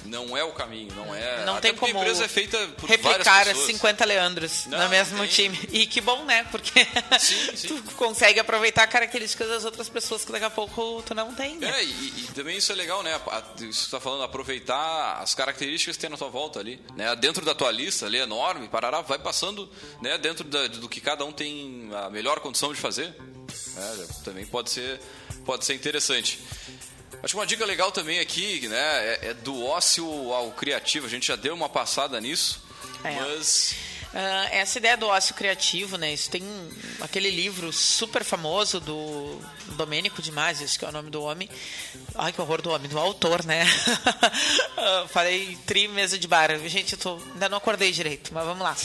não é o caminho, não é. Não até tem como a empresa é feita por replicar várias pessoas. 50 Leandros Não, no mesmo tem. time. E que bom, né? Porque [laughs] tu consegue aproveitar características das outras pessoas que daqui a pouco tu não tem, né? É, e, e também isso é legal, né? Isso que tá falando, aproveitar as características que tem na tua volta ali, né? Dentro da tua lista ali, enorme, parará, vai passando, né? Dentro da- do que cada um tem a melhor condição de fazer. né? também pode ser, pode ser interessante. Acho que uma dica legal também aqui, né? É, é do ócio ao criativo. A gente já deu uma passada nisso, É. mas... Ah, essa ideia do ócio criativo, né? Isso tem um- aquele livro super famoso do Domênico de acho que é o nome do homem. Ai, que horror do homem, do autor, né? [laughs] Ah, Falei tri mesa de bar. Gente, eu tô, ainda não acordei direito, mas vamos lá.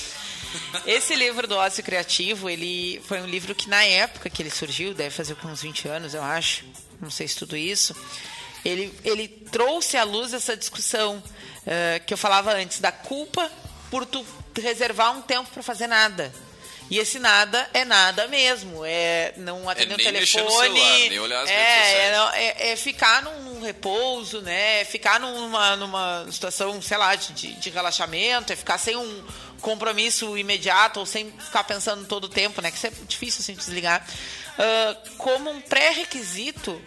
Esse livro do ócio criativo, ele foi um livro que na época que ele surgiu, deve fazer com uns 20 anos, eu acho, não sei se tudo isso, ele, ele trouxe à luz essa discussão eh, que eu falava antes, da culpa por tu reservar um tempo para fazer nada. E esse nada é nada mesmo. É não atender nem o telefone. celular, nem olhar as é, é, é- é ficar num, num repouso, né? É ficar numa, numa situação, sei lá, de, de- relaxamento, é ficar sem um compromisso imediato ou sem ficar pensando todo o tempo, né? Que isso é difícil assim desligar. Ah, como um pré-requisito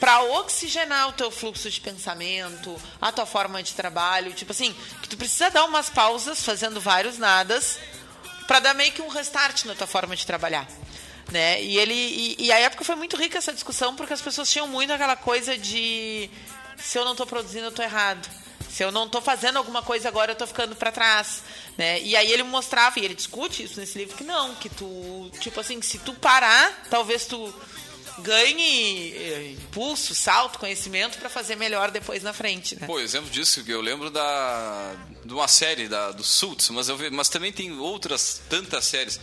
para oxigenar o teu fluxo de pensamento, a tua forma de trabalho, tipo assim, que tu precisa dar umas pausas fazendo vários nadas para dar meio que um restart na tua forma de trabalhar. Né? E ele e, e a época foi muito rica essa discussão porque as pessoas tinham muito aquela coisa de se eu não estou produzindo eu tô errado. Se eu não estou fazendo alguma coisa agora, eu estou ficando para trás, né? E aí ele mostrava e ele discute isso nesse livro que não, que tu, tipo assim, se tu parar, talvez tu ganhe eh, impulso, salto, conhecimento para fazer melhor depois na frente, né? Pô, exemplo disso que eu lembro da de uma série da do Suits, mas eu mas também tem outras tantas séries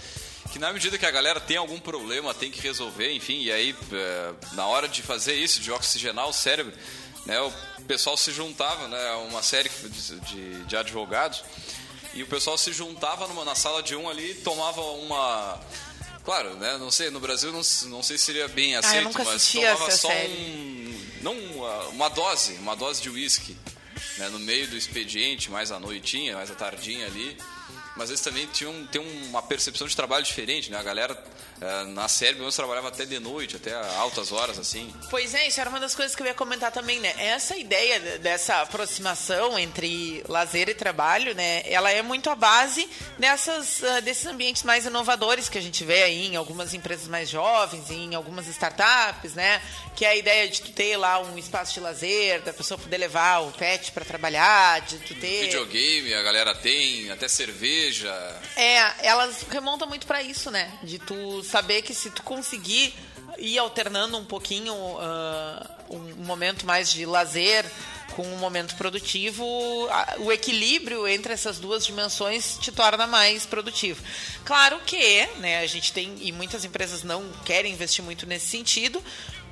que na medida que a galera tem algum problema, tem que resolver, enfim, e aí é, na hora de fazer isso, de oxigenar o cérebro, né, o pessoal se juntava, né, uma série de, de, de advogados e o pessoal se juntava numa, na sala de um ali tomava uma Claro, né? Não sei, no Brasil não, não sei se seria bem aceito, Ah, eu nunca mas tomava só série. um. Não uma, uma dose, uma dose de uísque. Né, no meio do expediente, mais à noitinha, mais à tardinha ali. Mas eles também tinham, têm uma percepção de trabalho diferente, né? A galera eh, na série, pelo menos, trabalhava até de noite, até altas horas, assim. Pois é, isso era uma das coisas que eu ia comentar também, né? Essa ideia de- dessa aproximação entre lazer e trabalho, né? Ela é muito a base dessas, ah, desses ambientes mais inovadores que a gente vê aí em algumas empresas mais jovens, em algumas startups, né? Que é a ideia de tu ter lá um espaço de lazer, da pessoa poder levar o pet para trabalhar, de tu ter... Videogame, a galera tem, até cerveja. É, elas remontam muito pra isso, né? De tu saber que se tu conseguir ir alternando um pouquinho ah, um momento mais de lazer com um momento produtivo, o equilíbrio entre essas duas dimensões te torna mais produtivo. Claro que, né, a gente tem e muitas empresas não querem investir muito nesse sentido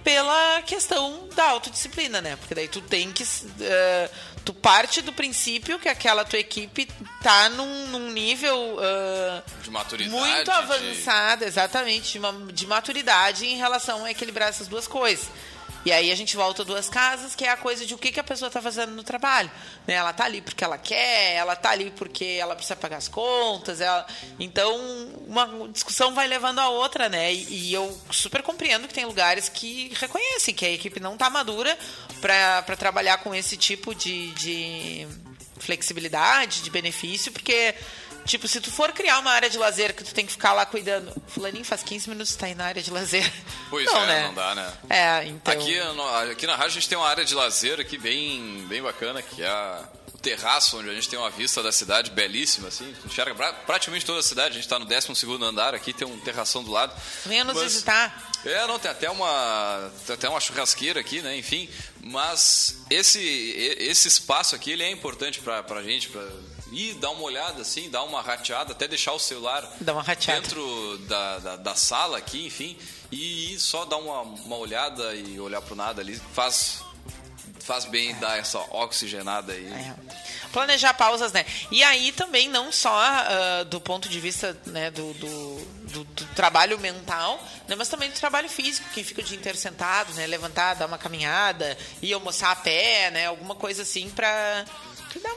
pela questão da autodisciplina, né? Porque daí tu tem que eh, tu parte do princípio que aquela tua equipe tá num, num nível eh, De maturidade. muito de- avançado, exatamente, de, uma- de maturidade em relação a equilibrar essas duas coisas. E aí a gente volta duas casas, que é a coisa de o que, que a pessoa está fazendo no trabalho. Né? Ela tá ali porque ela quer, ela tá ali porque ela precisa pagar as contas. Ela... Então, uma discussão vai levando a outra, né? E, e eu super compreendo que tem lugares que reconhecem que a equipe não está madura para trabalhar com esse tipo de, de flexibilidade, de benefício, porque Tipo, se tu for criar uma área de lazer que tu tem que ficar lá cuidando. Fulaninho faz 15 minutos tá aí na área de lazer. Pois não, é, né? não dá, né? É, então. Aqui, aqui na rádio a gente tem uma área de lazer aqui bem, bem bacana, que é a- terraço, onde a gente tem uma vista da cidade belíssima, assim. Enxerga pra- praticamente toda a cidade. A gente está no 12 andar aqui, tem um terração do lado. Venha nos Mas- visitar. É, não, tem até uma, tem até uma churrasqueira aqui, né? Enfim, mas esse, esse espaço aqui ele é importante pra, pra gente, ir dar uma olhada, assim, dar uma rateada, até deixar o celular dentro da, da, da sala aqui, enfim, e só dar uma, uma olhada e olhar pro nada ali faz, faz bem dar essa oxigenada aí. É. Planejar pausas, né? E aí também, não só ah, do ponto de vista né, do, do, do- do trabalho mental, né, mas também do trabalho físico, quem fica o dia inteiro sentado, né? Levantar, dar uma caminhada, ir almoçar a pé, né? Alguma coisa assim pra,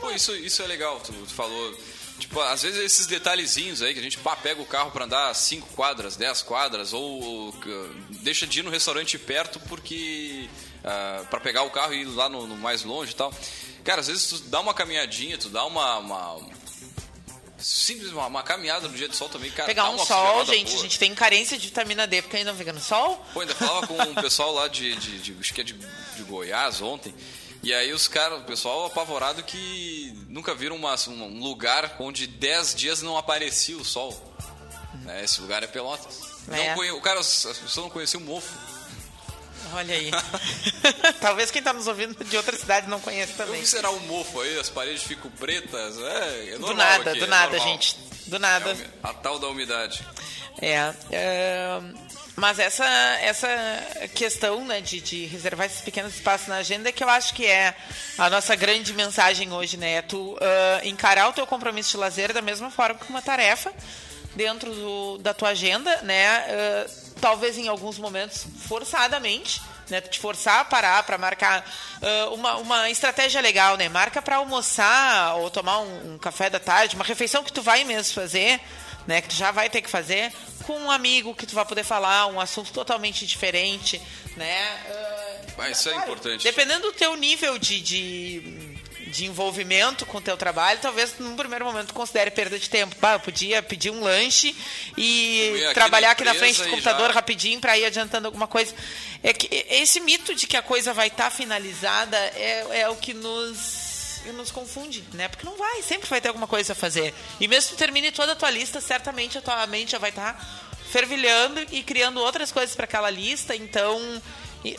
Pô, isso, isso é legal, tu, tu falou. Tipo, às vezes esses detalhezinhos aí que a gente pá, pega o carro para andar 5 quadras, 10 quadras, ou, ou uh, deixa de ir no restaurante perto porque. Uh, para pegar o carro e ir lá no, no, mais longe e tal. Cara, às vezes tu dá uma caminhadinha, tu dá uma. uma simples uma, uma, caminhada no dia de sol também, cara. Pegar um sol, gente, boa. a gente tem carência de vitamina D porque ainda não fica no sol. Pô, ainda falava com um pessoal lá de, de, de, acho que é de, de Goiás ontem. E aí os caras, o pessoal apavorado que nunca viram uma, um lugar onde 10 dias não aparecia o sol. Né? Esse lugar é Pelotas. É. Não conhe... O cara, as pessoas não conheciam o mofo. Olha aí. [laughs] Talvez quem está nos ouvindo de outra cidade não conheça também. O que será o mofo aí? As paredes ficam pretas? É, é do nada, aqui, do é nada, normal. gente. Do nada. É a tal da umidade. É. é mas essa, essa questão né, de, de, reservar esses pequenos espaços na agenda é que eu acho que é a nossa grande mensagem hoje, né? É tu uh, encarar o teu compromisso de lazer da mesma forma que uma tarefa dentro do, da tua agenda, né? Uh, talvez em alguns momentos forçadamente, né? Te forçar a parar para marcar uh, uma, uma estratégia legal, né? Marca para almoçar ou tomar um, um café da tarde, uma refeição que tu vai mesmo fazer né, que tu já vai ter que fazer, com um amigo que tu vai poder falar um assunto totalmente diferente, né? Uh, isso é importante. Dependendo do teu nível de, de, de, envolvimento com o teu trabalho, talvez num primeiro momento considere perda de tempo. Bah, eu podia pedir um lanche e aqui trabalhar aqui na frente do computador já... rapidinho para ir adiantando alguma coisa. É que esse mito de que a coisa vai estar tá finalizada é, é o que nos nos confunde, né? Porque não vai, sempre vai ter alguma coisa a fazer. E mesmo que termine toda a tua lista, certamente a tua mente já vai estar tá fervilhando e criando outras coisas para aquela lista. Então,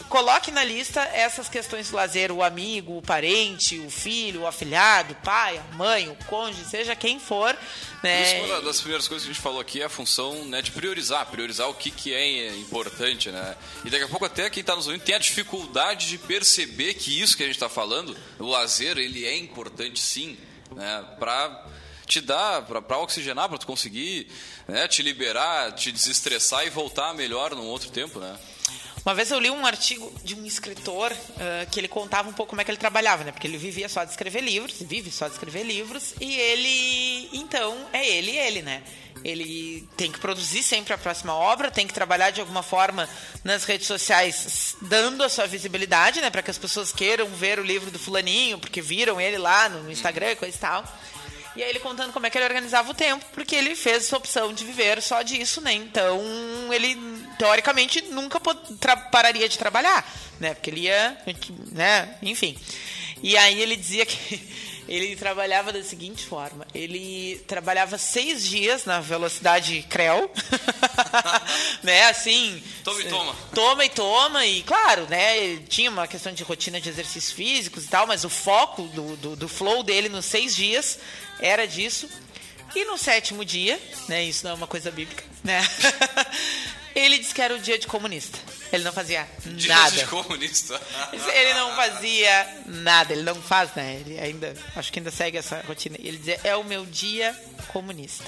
coloque na lista essas questões do lazer, o amigo, o parente, o filho, o afilhado, o pai, a mãe, o cônjuge, seja quem for. Né? Isso, uma das primeiras coisas que a gente falou aqui é a função né, de priorizar, priorizar o que, que é importante, né? E daqui a pouco até quem está nos ouvindo tem a dificuldade de perceber que isso que a gente está falando, o lazer, ele é importante sim, né? Para te dar, para oxigenar, para tu conseguir né, te liberar, te desestressar e voltar melhor num outro tempo, né? Uma vez eu li um artigo de um escritor uh, que ele contava um pouco como é que ele trabalhava, né? Porque ele vivia só de escrever livros, vive só de escrever livros, e ele, então, é ele ele, né? Ele tem que produzir sempre a próxima obra, tem que trabalhar de alguma forma nas redes sociais, dando a sua visibilidade, né? Para que as pessoas queiram ver o livro do fulaninho, porque viram ele lá no Instagram e coisa e tal. E aí ele contando como é que ele organizava o tempo, porque ele fez essa opção de viver só disso, né? Então, ele, teoricamente, nunca pararia de trabalhar, né? Porque ele ia, né? Enfim. E aí ele dizia que [laughs] ele trabalhava da seguinte forma: ele trabalhava seis dias na velocidade Creu, [laughs] né? Assim. Toma e toma. Toma e toma, e claro, né? Tinha uma questão de rotina de exercícios físicos e tal, mas o foco do, do, do flow dele nos seis dias era disso. E no sétimo dia, né, isso não é uma coisa bíblica, né? [laughs] ele disse que era o dia de comunista. Ele não fazia dia nada. Dia de comunista. [laughs] ele não fazia nada, ele não faz, né? Ele ainda, acho que ainda segue essa rotina. Ele dizia: "É o meu dia comunista.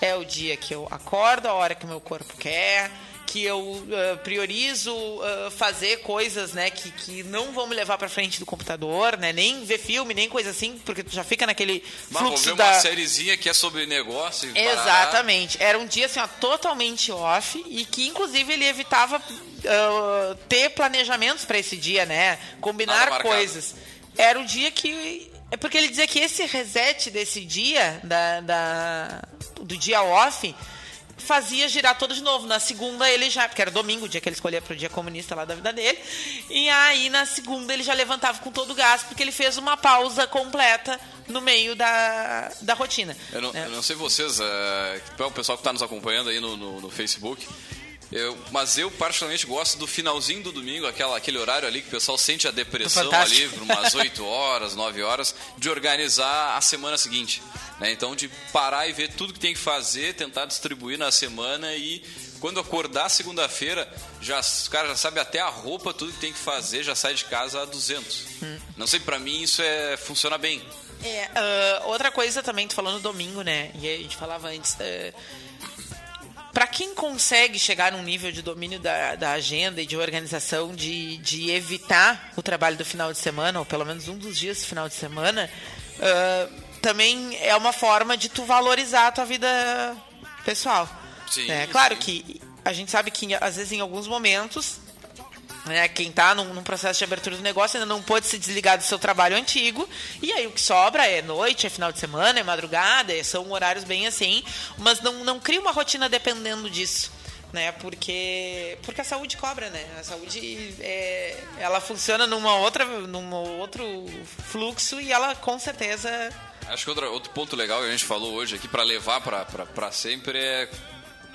É o dia que eu acordo a hora que o meu corpo quer." Que eu uh, priorizo uh, fazer coisas, né, que, que não vão me levar para frente do computador, né, nem ver filme, nem coisa assim, porque tu já fica naquele Mas fluxo vou ver da... uma sériezinha que é sobre negócio. Exatamente. Parar. Era um dia assim, ó, totalmente off e que inclusive ele evitava uh, ter planejamentos para esse dia, né, combinar coisas. Era um dia que é porque ele dizia que esse reset desse dia da, da do dia off fazia girar todo de novo. Na segunda ele já, porque era domingo, o dia que ele escolhia para o dia comunista lá da vida dele, e aí na segunda ele já levantava com todo o gás, porque ele fez uma pausa completa no meio da, da rotina. Eu não, é. eu não sei vocês, é, o pessoal que está nos acompanhando aí no, no, no Facebook, eu, mas eu particularmente gosto do finalzinho do domingo, aquela, aquele horário ali que o pessoal sente a depressão ali por umas 8 horas, 9 horas, de organizar a semana seguinte. Né? Então, de parar e ver tudo que tem que fazer, tentar distribuir na semana e quando acordar segunda-feira, já, o cara já sabe até a roupa, tudo que tem que fazer, já sai de casa a 200. Hum. Não sei, para mim isso é funciona bem. É, uh, outra coisa também, tu falando domingo, né? E a gente falava antes. Uh, para quem consegue chegar num nível de domínio da, da agenda e de organização, de, de evitar o trabalho do final de semana, ou pelo menos um dos dias do final de semana, uh, também é uma forma de tu valorizar a tua vida pessoal. Sim, é claro sim. que a gente sabe que às vezes em alguns momentos né, quem está num, num processo de abertura do negócio ainda não pôde se desligar do seu trabalho antigo e aí o que sobra é noite, é final de semana, é madrugada, é- são horários bem assim, mas não, não cria uma rotina dependendo disso. Né, porque porque a saúde cobra, né? A saúde é, ela funciona numa outra num outro fluxo e ela com certeza Acho que outra, outro ponto legal que a gente falou hoje aqui para levar para sempre é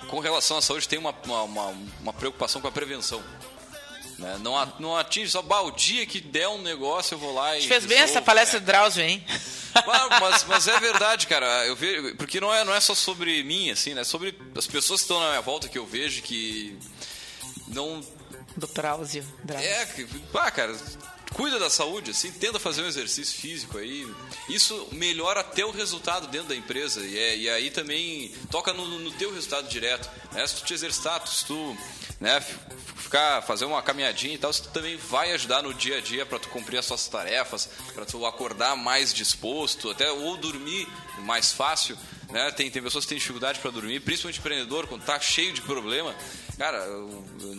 com relação à saúde tem uma, uma, uma preocupação com a prevenção. Né? Não, a- não atinge só, bah, o dia que der um negócio eu vou lá e. A gente fez bem essa resolvo", palestra né? do Drauzio, hein? [laughs] Claro, mas, mas é verdade, cara. Eu vejo, porque não é, não é só sobre mim, assim, né? É sobre as pessoas que estão na minha volta que eu vejo que não. Do Drauzio. Drauzio. É, pá, cara, cuida da saúde, assim, tenta fazer um exercício físico aí. Isso melhora até o resultado dentro da empresa. E, é- e aí também toca no, no teu resultado direto. Né? Se tu te exercitar, se tu né, ficar, fazer uma caminhadinha e tal, isso também vai ajudar no dia a dia para tu cumprir as suas tarefas, para tu acordar mais disposto, até ou dormir mais fácil. Né? Tem, tem pessoas que têm dificuldade para dormir, principalmente empreendedor, quando tá cheio de problema. Cara,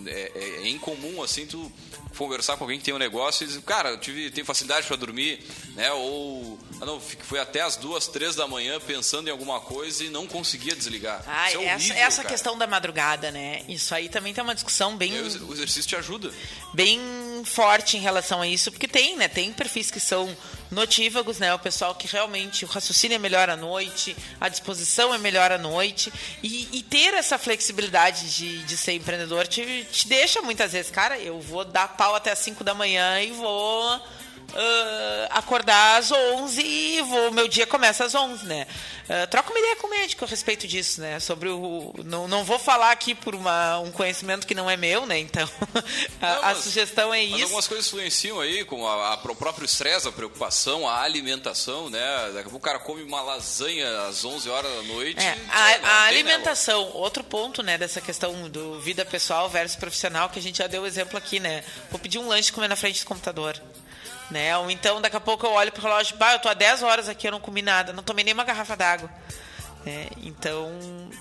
é, é- é incomum assim tu conversar com alguém que tem um negócio e dizer, cara, eu tive, tenho facilidade para dormir, né? Ou ah, não, fui até as duas, três da manhã pensando em alguma coisa e não conseguia desligar. Ah, é essa, horrível, essa questão da madrugada, né? Isso aí também tem uma discussão bem, o o exercício te ajuda. bem forte em relação a isso, porque tem, né? Tem perfis que são notívagos, né? O pessoal que realmente o raciocínio é melhor à noite, a disposição é melhor à noite. E, e ter essa flexibilidade de, de ser empreendedor te, te deixa muitas vezes, cara, eu vou dar pau até as 5 da manhã e vou ah, acordar às 11 e vou, meu dia começa às 11, né? Ah, troca uma ideia com o médico a respeito disso, né? Sobre o. Não, não vou falar aqui por uma, um conhecimento que não é meu, né? Então, [laughs] a, Não, a mas- sugestão é Mas isso. algumas coisas influenciam aí, como a, a- o próprio estresse, a preocupação, a alimentação, né? Daqui a pouco o cara come uma lasanha às 11 horas da noite. É, a, a né, alimentação, outro ponto, né, dessa questão do vida pessoal versus profissional, que a gente já deu exemplo aqui, né? Vou pedir um lanche e comer na frente do computador. Né? Ou então, daqui a pouco eu olho pro relógio, bah, eu tô há 10 horas aqui, eu não comi nada, não tomei nem uma garrafa d'água. né? então,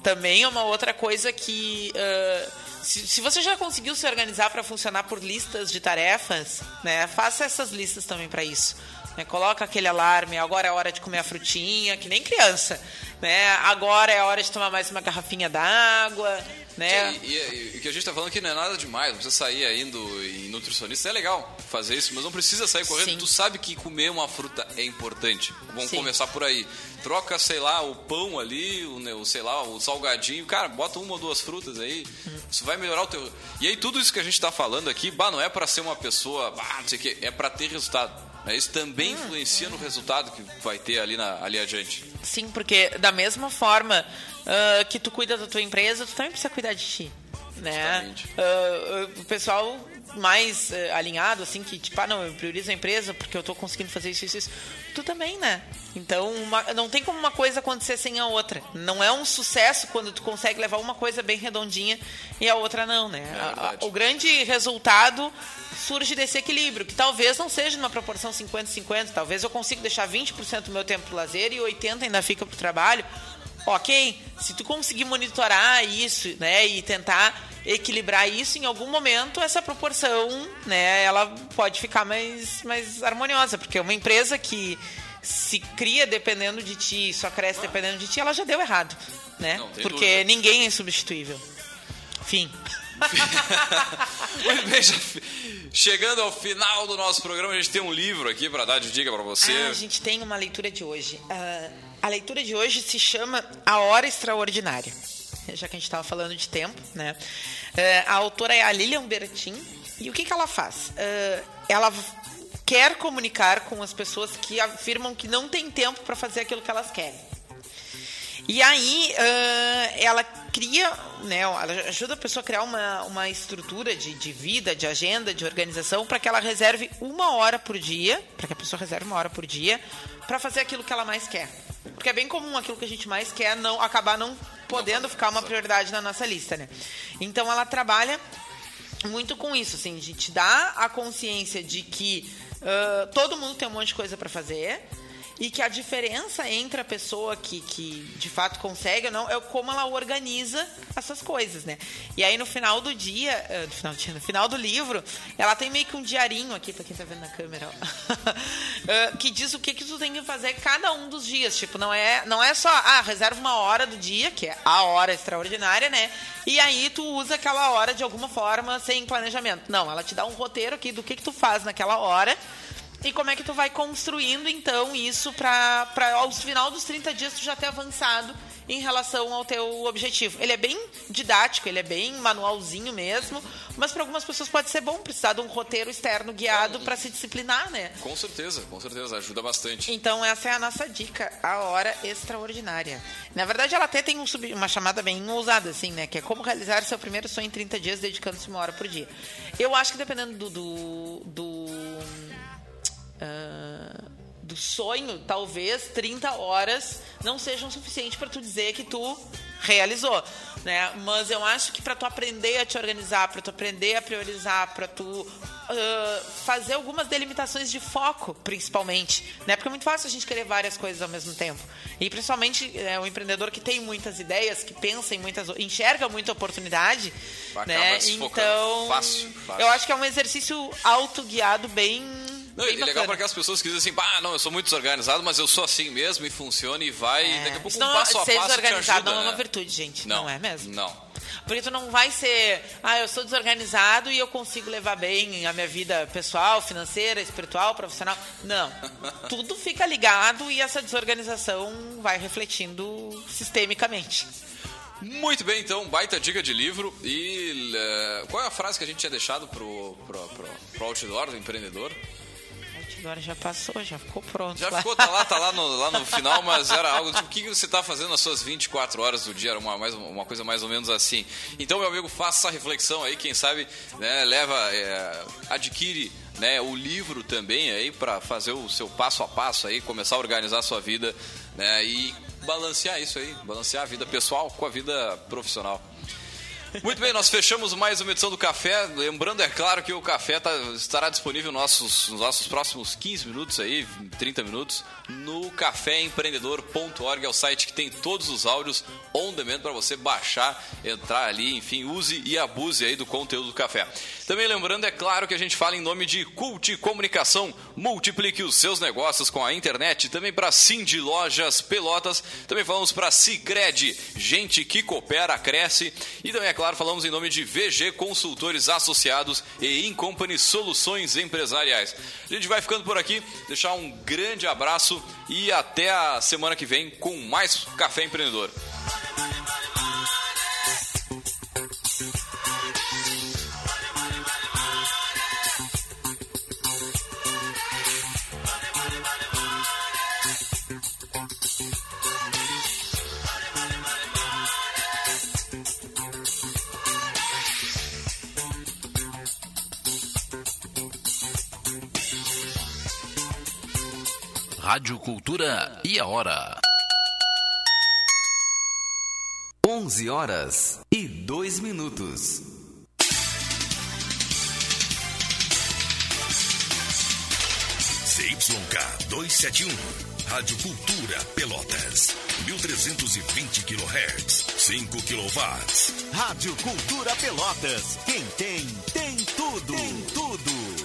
também é uma outra coisa que. ah, se, se você já conseguiu se organizar para funcionar por listas de tarefas, né, faça essas listas também para isso. Né? Coloca aquele alarme, agora é hora de comer a frutinha, que nem criança. Né? Agora é hora de tomar mais uma garrafinha d'água. Né? E, o que a gente tá falando aqui não é nada demais, não precisa sair indo em nutricionista, é legal fazer isso, mas não precisa sair correndo. Sim. Tu sabe que comer uma fruta é importante. Vamos Sim. começar por aí. Troca, sei lá, o pão ali, o, o, sei lá, o salgadinho, cara, bota uma ou duas frutas aí. Hum. Isso vai melhorar o teu. E aí tudo isso que a gente tá falando aqui, bah, não é pra ser uma pessoa, bah, não sei o quê, é pra ter resultado. Né? Isso também Hum, influencia no resultado que vai ter ali, na, ali adiante. Sim, porque da mesma forma ah, que tu cuida da tua empresa, tu também precisa cuidar de ti. Né? Ah, o pessoal mais ah, alinhado, assim, que tipo, ah, não, eu priorizo a empresa porque eu tô conseguindo fazer isso, isso, isso. Tu também, né? Então, uma- não tem como uma coisa acontecer sem a outra. Não é um sucesso quando tu consegue levar uma coisa bem redondinha e a outra não, né? A- a- o grande resultado surge desse equilíbrio, que talvez não seja numa proporção 50-50, talvez eu consiga deixar 20% do meu tempo pro lazer e 80% ainda fica pro trabalho. Ok, se tu conseguir monitorar isso, né, e tentar equilibrar isso, em algum momento essa proporção, né, ela pode ficar mais, mais harmoniosa, porque uma empresa que se cria dependendo de ti, só cresce dependendo de ti, ela já deu errado, né? Não Porque dúvida. ninguém é insubstituível. Fim. Muito bem, já chegando ao final do nosso programa, a gente tem um livro aqui para dar de dica para você. Ah, a gente tem uma leitura de hoje. Ah, a leitura de hoje se chama A Hora Extraordinária. Já que a gente estava falando de tempo, né? Ah, a autora é a Lilian Bertin. E o que, que ela faz? Ah, ela quer comunicar com as pessoas que afirmam que não tem tempo para fazer aquilo que elas querem. E aí ah, ela cria, né, ela ajuda a pessoa a criar uma, uma estrutura de, de vida, de agenda, de organização, para que ela reserve uma hora por dia, para que a pessoa reserve uma hora por dia, para fazer aquilo que ela mais quer. Porque é bem comum aquilo que a gente mais quer não acabar não podendo ficar uma prioridade na nossa lista, né? Então ela trabalha muito com isso, assim, de te dar a consciência de que uh, todo mundo tem um monte de coisa para fazer e que a diferença entre a pessoa que, que de fato consegue ou não é como ela organiza essas coisas, né? E aí no final do dia, uh, no, final do dia no final do livro, ela tem meio que um diarinho aqui, pra quem tá vendo na câmera, ó, uh, [laughs] que diz o que, que tu tem que fazer cada um dos dias. Tipo, não é, não é só, ah, reserva uma hora do dia, que é a hora extraordinária, né? E aí tu usa aquela hora de alguma forma sem planejamento. Não, ela te dá um roteiro aqui do que, que tu faz naquela hora e como é que tu vai construindo, então, isso para aos final dos 30 dias tu já ter avançado em relação ao teu objetivo. Ele é bem didático, ele é bem manualzinho mesmo, mas para algumas pessoas pode ser bom precisar de um roteiro externo guiado para se disciplinar, né? Com certeza, com certeza, ajuda bastante. Então essa é a nossa dica, a hora extraordinária. Na verdade, ela até tem um sub, uma chamada bem ousada, assim, né? Que é como realizar seu primeiro sonho em 30 dias dedicando-se uma hora por dia. Eu acho que dependendo do, do, do Uh, do sonho, talvez 30 horas não sejam suficientes para tu dizer que tu realizou, né? Mas eu acho que para tu aprender a te organizar, para tu aprender a priorizar, para tu uh, fazer algumas delimitações de foco, principalmente, né? Porque é muito fácil a gente querer várias coisas ao mesmo tempo. E principalmente é, o empreendedor que tem muitas ideias, que pensa em muitas, enxerga muita oportunidade, né? Então, fácil, fácil. eu acho que é um exercício autoguiado bem não, e legal para aquelas pessoas que dizem assim, ah, não, eu sou muito desorganizado, mas eu sou assim mesmo e funciona e vai. É. Daqui a pouco não, um passo a ser passo desorganizado te ajuda, não é uma né? virtude, gente. Não, não é mesmo? Não. Porque tu não vai ser, ah, eu sou desorganizado e eu consigo levar bem a minha vida pessoal, financeira, espiritual, profissional. Não. [laughs] Tudo fica ligado e essa desorganização vai refletindo sistemicamente. Muito bem, então, baita dica de livro. E uh, qual é a frase que a gente tinha deixado pro, pro, pro, pro outdoor do empreendedor? Agora já passou, já ficou pronto. Já ficou, tá lá, tá lá no, lá no final, mas era algo tipo, o que você está fazendo nas suas 24 horas do dia? Era uma, mais, uma coisa mais ou menos assim. Então, meu amigo, faça essa reflexão aí, quem sabe, né, leva, é, adquire né, o livro também aí para fazer o seu passo a passo aí, começar a organizar a sua vida, né, e balancear isso aí, balancear a vida pessoal com a vida profissional. Muito bem, nós fechamos mais uma edição do Café. Lembrando, é claro, que o Café tá, estará disponível nos nossos, nos nossos próximos 15 minutos aí, 30 minutos, no caféempreendedor.org, é o site que tem todos os áudios on demand para você baixar, entrar ali, enfim, use e abuse aí do conteúdo do Café. Também lembrando, é claro, que a gente fala em nome de Cult Comunicação. Multiplique os seus negócios com a internet. Também para Cindy Lojas Pelotas. Também falamos para Cicred, gente que coopera, cresce. E também, é falamos em nome de VG Consultores Associados e Incompany Soluções Empresariais. A gente vai ficando por aqui. Deixar um grande abraço e até a semana que vem com mais Café Empreendedor. Rádio Cultura e a hora. 11 horas e 2 minutos. CYK 271. Rádio Cultura Pelotas. 1320 kHz. 5 kW. Rádio Cultura Pelotas. Quem tem, tem tudo. Tem tudo.